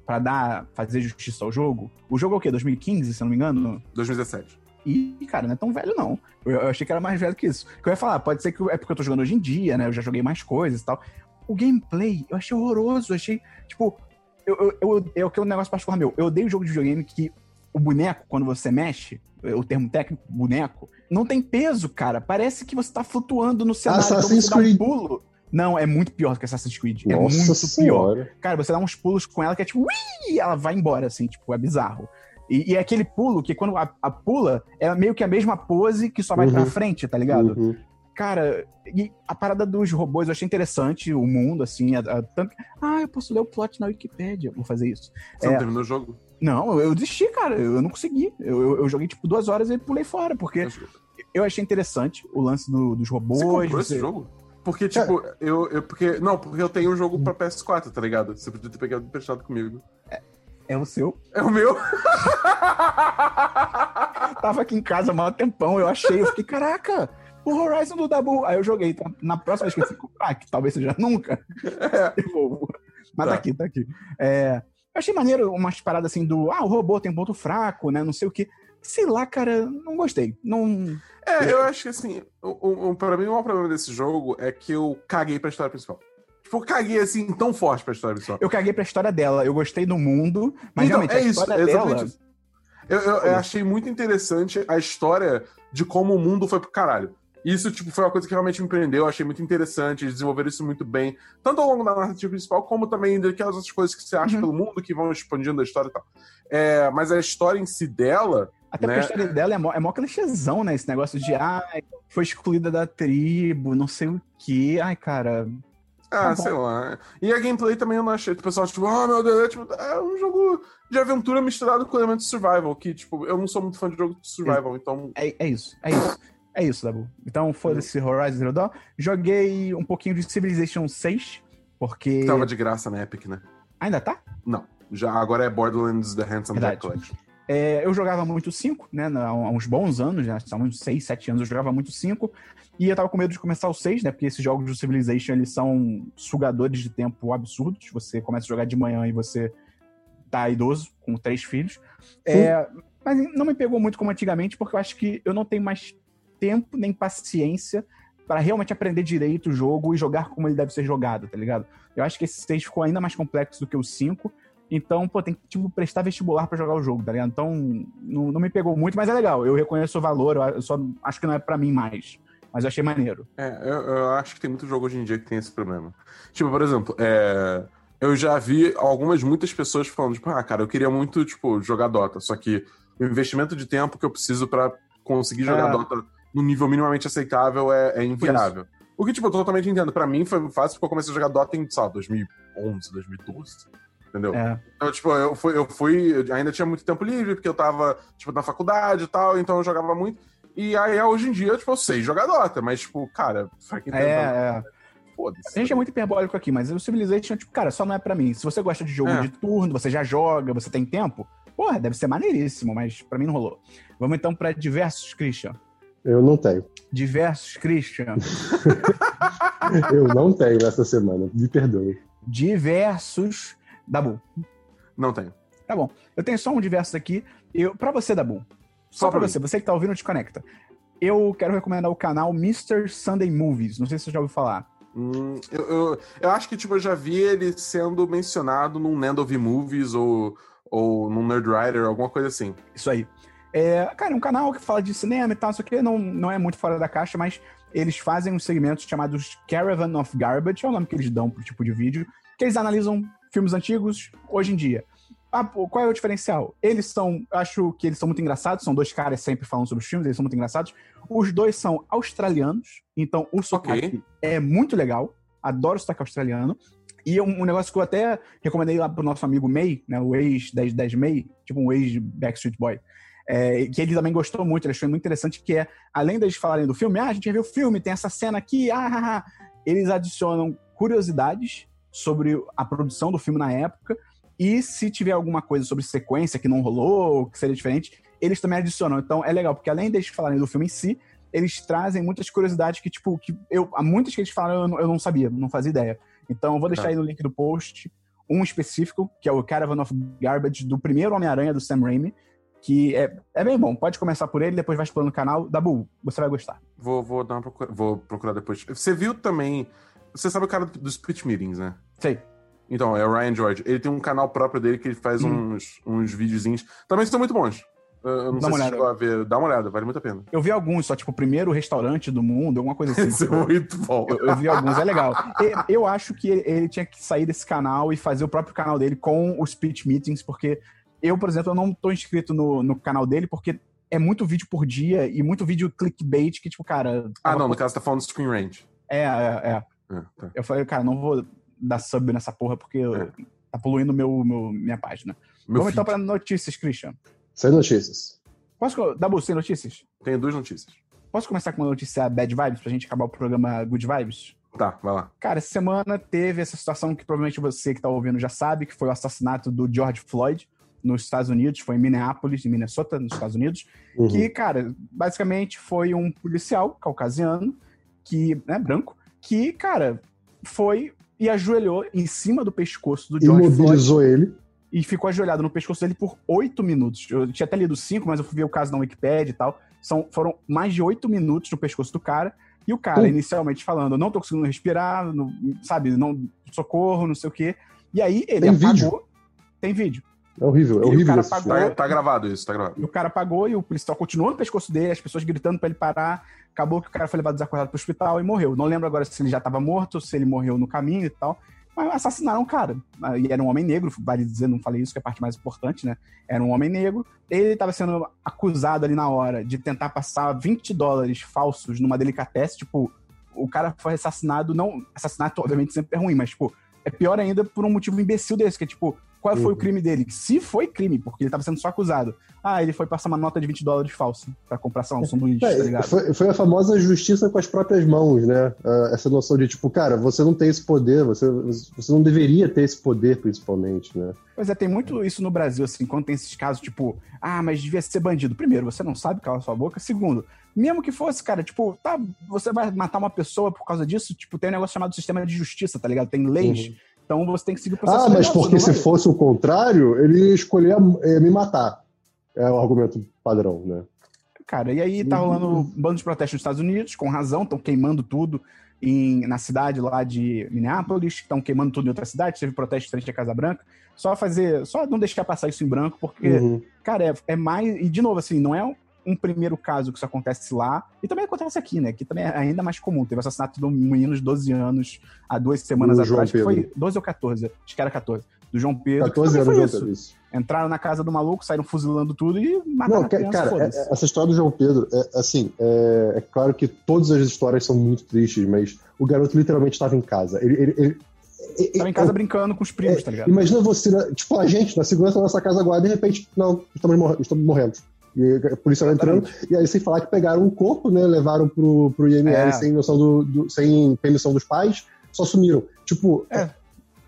para dar, fazer justiça ao jogo. O jogo é o quê? 2015, se eu não me engano? 2017. E, cara, não é tão velho, não. Eu, eu, achei que era mais velho que isso. O que eu ia falar, pode ser que é porque eu tô jogando hoje em dia, né? Eu já joguei mais coisas e tal. O gameplay, eu achei horroroso. Eu achei, tipo, eu, eu, eu, que é um negócio particular meu. Eu odeio jogo de videogame que o boneco, quando você mexe, o termo técnico, boneco, não tem peso, cara. Parece que você tá flutuando no cenário. Assassin's então Creed. Um pulo. Não, é muito pior do que Assassin's Creed. Nossa é muito senhora. pior. Cara, você dá uns pulos com ela que é tipo, Ui! ela vai embora, assim, tipo, é bizarro. E, e é aquele pulo que quando a, a, pula, é meio que a mesma pose que só vai uhum. pra frente, tá ligado? Uhum. Cara, e a parada dos robôs eu achei interessante, o mundo, assim, a, a, tanto... Ah, eu posso ler o plot na Wikipedia, vou fazer isso. Você é... não terminou o jogo? Não, eu desisti, cara, eu não consegui. Eu, eu, eu joguei, tipo, duas horas e pulei fora, porque eu achei interessante o lance do, dos robôs. Você comprou você... esse jogo? Porque, tipo, é. eu, eu. Porque. Não, porque eu tenho um jogo pra PS4, tá ligado? Você podia ter pegado emprestado comigo. É, é o seu? É o meu? <laughs> Tava aqui em casa há maior tempão, eu achei, eu fiquei, caraca! O Horizon do Dabu. Aí eu joguei. Então, na próxima vez que eu comprar, que talvez seja nunca, é. <laughs> devolvo. Mas tá. tá, aqui, tá aqui. É, eu achei maneiro umas paradas assim do. Ah, o robô tem um ponto fraco, né? Não sei o quê. Sei lá, cara, não gostei. Não. É, eu acho que assim, o, o, pra mim o maior problema desse jogo é que eu caguei pra história principal. Tipo, eu caguei assim tão forte pra história principal. Eu caguei pra história dela. Eu gostei do mundo, mas então, realmente é a isso, história é dela. Isso. Eu, eu, eu achei muito interessante a história de como o mundo foi pro caralho. Isso, tipo, foi uma coisa que realmente me prendeu, eu achei muito interessante, eles desenvolveram isso muito bem, tanto ao longo da narrativa principal, como também daquelas outras coisas que você acha uhum. pelo mundo que vão expandindo a história e tal. É, mas a história em si dela. Até né? porque a história dela é mó, é mó clichêzão, né? Esse negócio de, ah, foi excluída da tribo, não sei o quê. Ai, cara, ah, tá sei lá. E a gameplay também eu não achei. O pessoal, tipo, oh meu Deus, é, tipo, é um jogo de aventura misturado com elementos de survival. Que, tipo, eu não sou muito fã de jogo de survival, é, então. É, é isso, é isso. É isso, Dabu. Então, foda-se Horizon Zero Dawn. Joguei um pouquinho de Civilization 6, porque... Que tava de graça na Epic, né? Ainda tá? Não. Já, agora é Borderlands The Handsome Jack Collection. É, eu jogava muito 5, né? Há uns bons anos, já há uns 6, 7 anos eu jogava muito 5. E eu tava com medo de começar o 6, né? Porque esses jogos de Civilization, eles são sugadores de tempo absurdos. Você começa a jogar de manhã e você tá idoso, com três filhos. É, mas não me pegou muito como antigamente, porque eu acho que eu não tenho mais tempo nem paciência para realmente aprender direito o jogo e jogar como ele deve ser jogado, tá ligado? Eu acho que esse 6 ficou ainda mais complexo do que o 5. Então, pô, tem que tipo, prestar vestibular para jogar o jogo, tá ligado? Então, não, não, me pegou muito, mas é legal. Eu reconheço o valor, eu só acho que não é para mim mais. Mas eu achei maneiro. É, eu, eu, acho que tem muito jogo hoje em dia que tem esse problema. Tipo, por exemplo, é, eu já vi algumas, muitas pessoas falando, tipo, ah, cara, eu queria muito, tipo, jogar Dota, só que o investimento de tempo que eu preciso para conseguir jogar é. Dota no nível minimamente aceitável é, é inviável. O que, tipo, eu totalmente entendo. Pra mim foi fácil porque eu comecei a jogar Dota em, sei lá, 2011, 2012. Entendeu? É. Então, tipo, eu fui, eu fui. Ainda tinha muito tempo livre, porque eu tava, tipo, na faculdade e tal, então eu jogava muito. E aí, hoje em dia, tipo, eu sei jogar Dota, mas, tipo, cara, pra quem é, é. A gente é muito hiperbólico aqui, mas o Civilization, tipo, cara, só não é pra mim. Se você gosta de jogo é. de turno, você já joga, você tem tempo, porra, deve ser maneiríssimo, mas pra mim não rolou. Vamos então pra diversos, Christian. Eu não tenho. Diversos, Christian. <laughs> eu não tenho essa semana, me perdoe. Diversos, Dabu. Não tenho. Tá bom. Eu tenho só um diversos aqui. Eu, pra você, Dabu. Só, só pra, pra você, você que tá ouvindo, desconecta. Eu quero recomendar o canal Mr. Sunday Movies. Não sei se você já ouviu falar. Hum, eu, eu, eu, acho que tipo, eu já vi ele sendo mencionado num Nand of Movies ou, ou num Nerd Writer, alguma coisa assim. Isso aí. É, cara, é um canal que fala de cinema e tal, só que não, não é muito fora da caixa, mas eles fazem uns segmentos chamados Caravan of Garbage, é o nome que eles dão pro tipo de vídeo, que eles analisam filmes antigos hoje em dia. Ah, qual é o diferencial? Eles são, acho que eles são muito engraçados, são dois caras sempre falando sobre os filmes, eles são muito engraçados. Os dois são australianos, então o sotaque okay. é muito legal. Adoro o sotaque australiano. E um, um, negócio que eu até recomendei lá pro nosso amigo May, né, o ex-1010 May, tipo um ex-Backstreet Boy, é, que ele também gostou muito, ele achou muito interessante, que é, além deles falarem do filme, ah, a gente viu o filme, tem essa cena aqui, ah, ah, ah, eles adicionam curiosidades sobre a produção do filme na época, e se tiver alguma coisa sobre sequência que não rolou, que seria diferente, eles também adicionam. Então é legal, porque além deles falarem do filme em si, eles trazem muitas curiosidades que, tipo, que eu, há muitas que eles falaram eu não, eu não sabia, não fazia ideia. Então eu vou deixar tá. aí no link do post um específico, que é o Caravan of Garbage, do primeiro Homem-Aranha do Sam Raimi, que é, é bem bom. Pode começar por ele, depois vai explorando o canal. Dabu, você vai gostar. Vou, vou dar uma procura, vou procurar depois. Você viu também. Você sabe o cara dos pitch meetings, né? Sei. Então, é o Ryan George. Ele tem um canal próprio dele que ele faz hum. uns, uns videozinhos. Também são muito bons. Eu não Dá sei uma se olhada. a ver. Dá uma olhada, vale muito a pena. Eu vi alguns, só tipo, o primeiro restaurante do mundo, alguma coisa assim. <laughs> Isso é muito bom. Eu, eu, vi alguns, é legal. Eu, eu acho que ele, ele, tinha que sair desse canal e fazer o próprio canal dele com os pitch meetings, porque eu, por exemplo, eu não tô inscrito no, no canal dele porque é muito vídeo por dia e muito vídeo clickbait que, tipo, cara. Ah, não, no caso tá falando do Screen Range. É, é, é. é tá. Eu falei, cara, não vou dar sub nessa porra porque é. tá poluindo meu, meu, minha página. Meu Vamos então feed. então pra notícias, Christian. Sem notícias. Posso. Dabu, sem notícias? Tenho duas notícias. Posso começar com uma notícia Bad Vibes pra gente acabar o programa Good Vibes? Tá, vai lá. Cara, essa semana teve essa situação que provavelmente você que tá ouvindo já sabe, que foi o assassinato do George Floyd nos Estados Unidos, foi em Minneapolis, em Minnesota, nos Estados Unidos, uhum. que, cara, basicamente foi um policial caucasiano, que, né, branco, que, cara, foi e ajoelhou em cima do pescoço do George Imobilizou Floyd, ele. E ficou ajoelhado no pescoço dele por oito minutos. Eu tinha até lido cinco, mas eu fui ver o caso na Wikipedia e tal. São, foram mais de oito minutos no pescoço do cara. E o cara, inicialmente falando, não tô conseguindo respirar, não, sabe, não, socorro, não sei o quê. E aí ele Tem apagou. Vídeo. Tem vídeo. É horrível, é horrível. Isso. Tá, tá, gravado isso, tá gravado. E o cara apagou e o policial continuou no pescoço dele, as pessoas gritando para ele parar. Acabou que o cara foi levado desacordado pro hospital e morreu. Não lembro agora se ele já estava morto, se ele morreu no caminho e tal. Mas assassinaram o cara. E era um homem negro, vale dizer, não falei isso, que é a parte mais importante, né? Era um homem negro. Ele estava sendo acusado ali na hora de tentar passar 20 dólares falsos numa delicatesse. Tipo, o cara foi assassinado, não. Assassinato, obviamente, sempre é ruim, mas, tipo, é pior ainda por um motivo imbecil desse, que é tipo, qual foi uhum. o crime dele? Se foi crime, porque ele estava sendo só acusado. Ah, ele foi passar uma nota de 20 dólares falsa para comprar, sei lá, um sanduíche, é, tá ligado? Foi, foi, a famosa justiça com as próprias mãos, né? Uh, essa noção de, tipo, cara, você não tem esse poder, você, você não deveria ter esse poder, principalmente, né? Pois é, tem muito isso no Brasil, assim, quando tem esses casos, tipo, ah, mas devia ser bandido. Primeiro, você não sabe calar sua boca. Segundo, mesmo que fosse, cara, tipo, tá, você vai matar uma pessoa por causa disso, tipo, tem um negócio chamado sistema de justiça, tá ligado? Tem leis. Uhum então você tem que seguir o processo. Ah, mas porque se fosse o contrário, ele escolheria é, me matar. É o argumento padrão, né? Cara, e aí tá rolando um bando de protestos nos Estados Unidos, com razão, estão queimando tudo em, na cidade lá de Minneapolis, estão queimando tudo em outra cidade, teve protesto frente à Casa Branca. Só fazer, só não deixar passar isso em branco, porque, uhum. cara, é, é, mais. E de novo, assim, não é um primeiro caso que isso acontece lá, e também acontece aqui, né? Que também é ainda mais comum. Teve o assassinato de um menino de 12 anos há duas semanas atrás, que foi 12 ou 14, acho que era 14, do João Pedro. 14 anos, João Pedro, isso. Entraram na casa do maluco, saíram fuzilando tudo e mataram Não, a criança, cara, é, essa história do João Pedro, é, assim, é, é, claro que todas as histórias são muito tristes, mas o garoto literalmente estava em casa. Ele, ele, ele Tava em casa brincando com os primos, é, tá ligado? Imagina você, tipo, a gente, na segurança da nossa casa agora, de repente, não, estamos, mor estamos morrendo. E a polícia entrando, e aí sem falar que pegaram um corpo, né? Levaram pro, pro IML é. sem noção do, do, sem permissão dos pais, só sumiram. Tipo, é.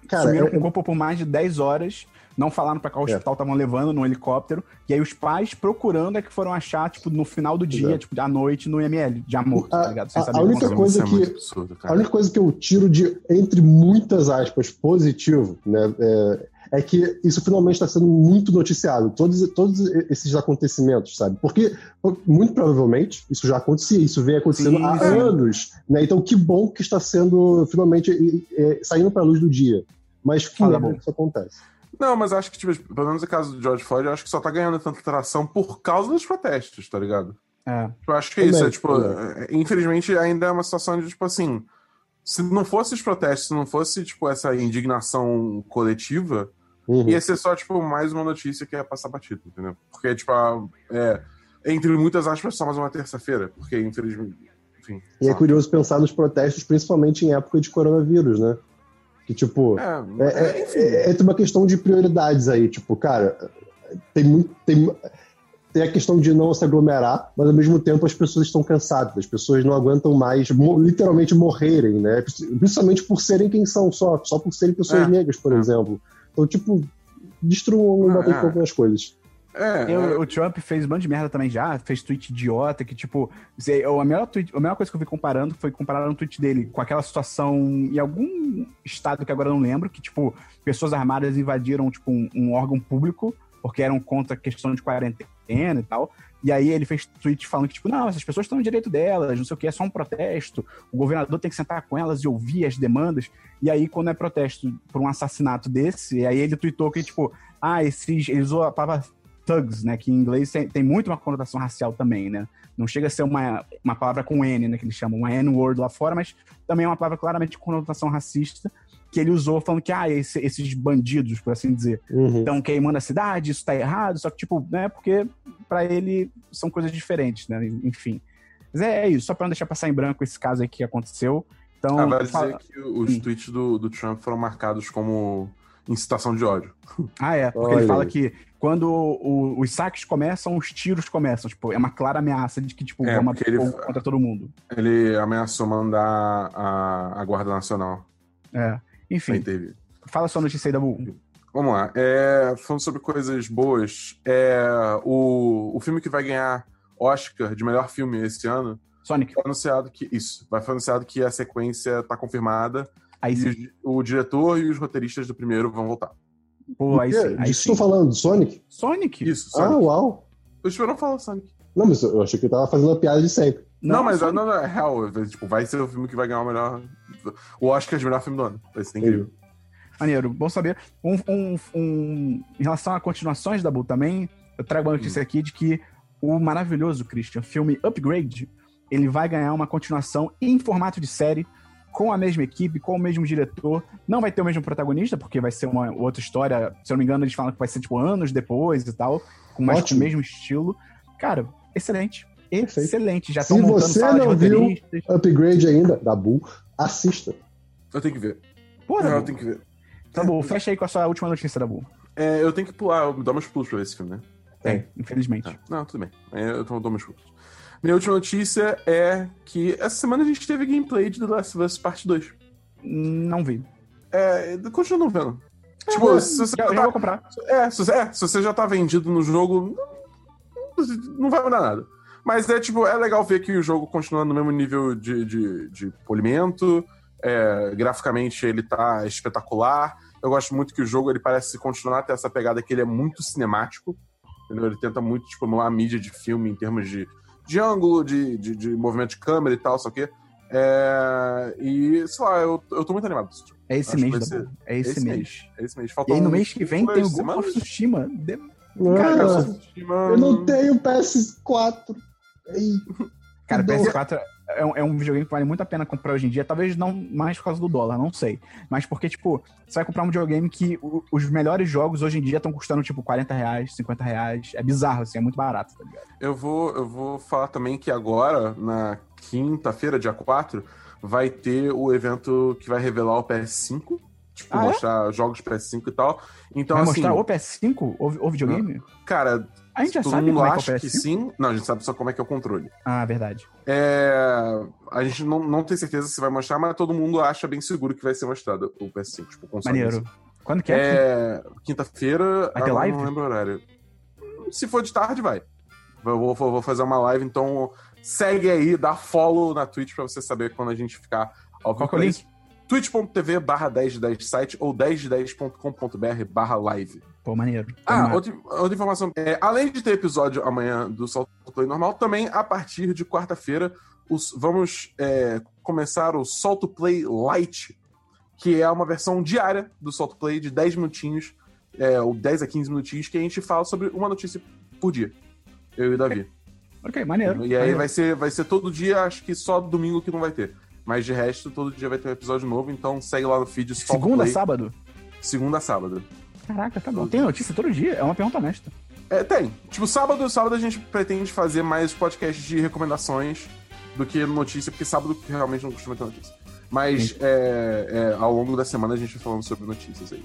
Cara, sumiram é, com o corpo por mais de 10 horas, não falaram para qual é. hospital estavam levando no helicóptero, e aí os pais procurando é que foram achar, tipo, no final do dia, Exato. tipo, à noite, no IML, de amor, tá ligado? Sem a, a única coisa que, absurdo, a única coisa que eu tiro de, entre muitas aspas, positivo, né, é, é que isso finalmente está sendo muito noticiado, todos, todos esses acontecimentos, sabe? Porque, muito provavelmente, isso já acontecia, isso vem acontecendo sim, há sim. anos, né? Então, que bom que está sendo finalmente é, saindo para a luz do dia. Mas que ah, bom que isso acontece. Não, mas acho que, tipo, pelo menos no caso do George Floyd, eu acho que só tá ganhando tanta tração por causa dos protestos, tá ligado? É. Eu acho que é isso, é, tipo, é, infelizmente ainda é uma situação de, tipo assim, se não fosse os protestos, se não fosse, tipo, essa indignação coletiva, uhum. ia ser só, tipo, mais uma notícia que ia passar batido, entendeu? Porque, tipo, é, entre muitas aspas, só mais uma terça-feira, porque, infelizmente, enfim. E é curioso pensar nos protestos, principalmente em época de coronavírus, né? Que, tipo, é, é, é, é, é uma questão de prioridades aí. Tipo, cara, tem muito. Tem, tem a questão de não se aglomerar, mas ao mesmo tempo as pessoas estão cansadas, as pessoas não aguentam mais literalmente morrerem, né? Principalmente por serem quem são, só, só por serem pessoas é. negras, por é. exemplo. Então, tipo, destruam uma vez é. algumas coisas. É, eu, é. o Trump fez um monte de merda também já, fez tweet idiota, que tipo, a melhor, tweet, a melhor coisa que eu vi comparando foi comparar um tweet dele com aquela situação em algum estado que agora eu não lembro, que tipo, pessoas armadas invadiram tipo um, um órgão público porque eram contra a questão de quarentena e tal. E aí ele fez tweet falando que, tipo, não, essas pessoas estão no direito delas, não sei o que, é só um protesto, o governador tem que sentar com elas e ouvir as demandas. E aí, quando é protesto por um assassinato desse, aí ele tweetou que, tipo, ah, esses. Ele usou a palavra thugs, né? Que em inglês tem, muito uma conotação racial também, né? Não chega a ser uma, uma palavra com N, né? Que eles chamam, uma N-word lá fora, mas também é uma palavra claramente com conotação racista que ele usou falando que, ah, esse, esses bandidos, por assim dizer, estão uhum. queimando a cidade, isso tá errado, só que, tipo, né, porque para ele são coisas diferentes, né, enfim. Mas é, é, isso, só pra não deixar passar em branco esse caso aí que aconteceu. Então, ah, vai dizer que os hum. tweets do, do Trump foram marcados como incitação de ódio. <laughs> Ah, é, porque Olha. ele fala que quando o, os saques começam, os tiros começam. Tipo, é uma clara ameaça de que, tipo, é, vamos ele, contra todo mundo. Ele ameaçou mandar a, a Guarda Nacional. É. Enfim, fala sua notícia aí da Bull. Vamos lá. É, falando sobre coisas boas, é, o, o filme que vai ganhar Oscar de melhor filme esse ano. Sonic. Foi anunciado que. Isso. Vai foi anunciado que a sequência está confirmada. Aí sim. O, o, diretor e os roteiristas do primeiro vão voltar. Pô, aí sim. Aí Estou falando, Sonic? Sonic? Isso, Sonic. Ah, uau. Eu espero falar Sonic. Não, mas eu achei que eu tava fazendo a piada de sempre. Não, não mas não, não, é real. Tipo, vai ser o filme que vai ganhar o melhor. O Oscar de melhor filme do ano. Vai ser incrível. Maneiro, bom saber. Um, um, um, em relação a continuações da Bull também, eu trago uma notícia hum. aqui de que o maravilhoso Christian, filme Upgrade, ele vai ganhar uma continuação em formato de série, com a mesma equipe, com o mesmo diretor. Não vai ter o mesmo protagonista, porque vai ser uma outra história. Se eu não me engano, eles falam que vai ser tipo anos depois e tal, com mais o mesmo estilo. Cara, excelente. Excelente. Já Se você não viu Upgrade ainda, da Bull, assista. Eu tenho que ver. Porra, eu tenho que ver. Tá bom, fecha aí com a sua última notícia da Bull. É, eu tenho que pular, eu dou meus pulos pra ver esse filme, né? Tem, infelizmente. Ah, não, tudo bem. Eu dou meus pulos. Minha última notícia é que essa semana a gente teve gameplay de The Last of Us Part 2. Não vi. É, continua não vendo. É, tipo, se você já, já tá, vou comprar. É se, é, se você já tá vendido no jogo, não, não vai mudar nada. Mas é tipo, é legal ver que o jogo continua no mesmo nível de, de, de polimento. É, graficamente ele tá espetacular. Eu gosto muito que o jogo ele parece continuar a ter essa pegada que ele é muito cinemático. Entendeu? Ele tenta muito tipo, a mídia de filme em termos de, de ângulo, de, de, de movimento de câmera e tal, só que. É... E, sei lá, eu, eu tô muito animado. É esse mês, ser... É esse, esse mês. mês. É esse mês. Faltam e aí no mês que vem tem o Ghost of Tsushima. De... Cara, eu não tenho PS4. Cara, PS4 é um, é um, videogame que vale muito a pena comprar hoje em dia. Talvez não mais por causa do dólar, não sei. Mas porque, tipo, você vai comprar um videogame que o, os melhores jogos hoje em dia estão custando, tipo, 40 reais, 50 reais. É bizarro, assim, é muito barato, tá ligado? Eu vou, eu vou falar também que agora, na quinta-feira, dia 4, vai ter o evento que vai revelar o PS5. Tipo, ah, é? mostrar é? jogos PS5 e tal. Então, vai assim, mostrar o PS5? O, o videogame? Cara, a gente já Todo sabe como é que é o PS5? que sim. Não, a gente sabe só como é que é o controle. Ah, verdade. É... A gente não, não tem certeza se vai mostrar, mas todo mundo acha bem seguro que vai ser mostrado o PS5, tipo, o. Maneiro. Quando que é? é... Quinta-feira. Vai ter live? Não lembro o horário. Se for de tarde, vai. Vou, vou, vou, fazer uma live, então segue aí, dá follow na Twitch pra você saber quando a gente ficar ao vivo. Qual é o link? twitch.tv barra 1010 site ou 1010.com.br barra live. Pô, maneiro. Ah, outra, outra, informação. É, além de ter episódio amanhã do Salto Play normal, também a partir de quarta-feira vamos é, começar o Salto Play Light, que é uma versão diária do Salto Play de 10 minutinhos, é, ou 10 a 15 minutinhos, que a gente fala sobre uma notícia por dia. Eu e o Davi. Ok, maneiro. E aí maneiro. Vai, ser, vai ser todo dia, acho que só domingo que não vai ter. Mas de resto, todo dia vai ter um episódio novo, então segue lá no feed. Segunda a sábado? Segunda sábado. Caraca, tá bom. Tem notícia todo dia? É uma pergunta honesta. É, tem. Tipo, sábado, sábado a gente pretende fazer mais podcasts de recomendações do que notícia, porque sábado realmente não costuma ter notícia. Mas é, é, ao longo da semana a gente vai falando sobre notícias aí.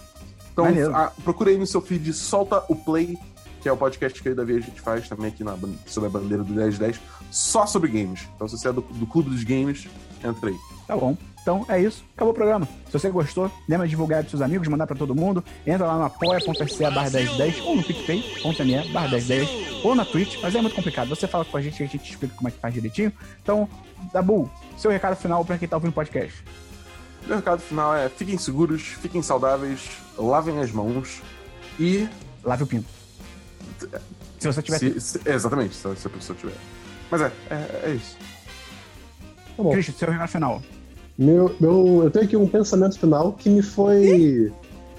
Então, a, procure aí no seu feed Solta o Play, que é o podcast que eu e Davi a gente faz também aqui na, sobre a bandeira do 1010, só sobre games. Então, se você é do, do clube dos games, entra aí. Tá bom. Então é isso, acabou o programa. Se você gostou, lembra de divulgar para seus amigos, mandar para todo mundo. Entra lá no apoia.se barra 1010 ou no picpay.me barra 1010 ou na Twitch, mas é muito complicado. Você fala com a gente e a gente explica como é que faz direitinho. Então, Dabu, seu recado final para quem tá ouvindo o podcast. Meu recado final é fiquem seguros, fiquem saudáveis, lavem as mãos e. Lave o pinto. Se você tiver. Se, se, exatamente, se, se a pessoa tiver. Mas é, é, é isso. Tá bom. Christian, seu recado final. Meu, meu, eu tenho aqui um pensamento final que me foi.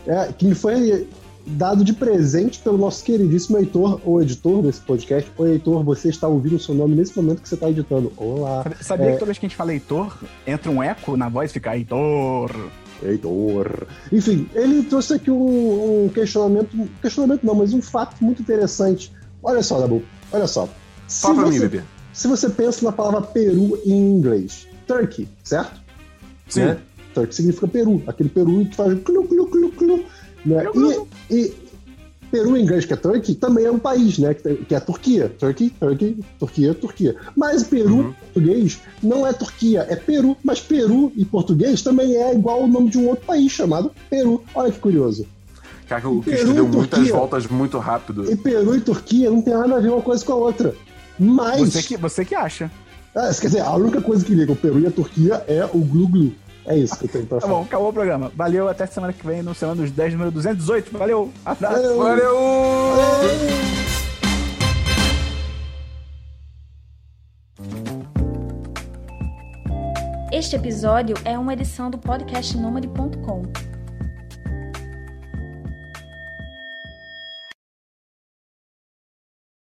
É, que me foi dado de presente pelo nosso queridíssimo Heitor, o editor desse podcast. Oi, Heitor, você está ouvindo o seu nome nesse momento que você está editando. Olá. Sabia é... que toda vez que a gente fala Heitor, entra um eco na voz e fica Heitor. Heitor. Enfim, ele trouxe aqui um, um questionamento. Questionamento não, mas um fato muito interessante. Olha só, Dabu, olha só. Fala pra mim, bebê. Se você pensa na palavra Peru em inglês, Turkey, certo? Sim. Né? Turkey significa Peru, aquele Peru que faz clu, clu, clu, clu. Né? E, e, Peru em inglês, que é Turkey, também é um país, né? Que é a Turquia. Turkey, Turkey, Turquia, Turquia. Mas Peru, uhum. português, não é Turquia, é Peru. Mas Peru em português também é igual o nome de um outro país chamado Peru. Olha que curioso. Cara, o Cristo deu muitas voltas muito rápido. E Peru e Turquia não tem nada a ver uma coisa com a outra. Mas. Você que, você que acha. Ah, quer dizer, a única coisa que liga o Peru e a Turquia é o glu-glu. É isso que eu tenho pra falar. Tá bom, acabou o programa. Valeu, até semana que vem no Semana dos 10, número 218. Valeu, abraço. Valeu! Valeu. Este episódio é uma edição do podcast Nômade.com.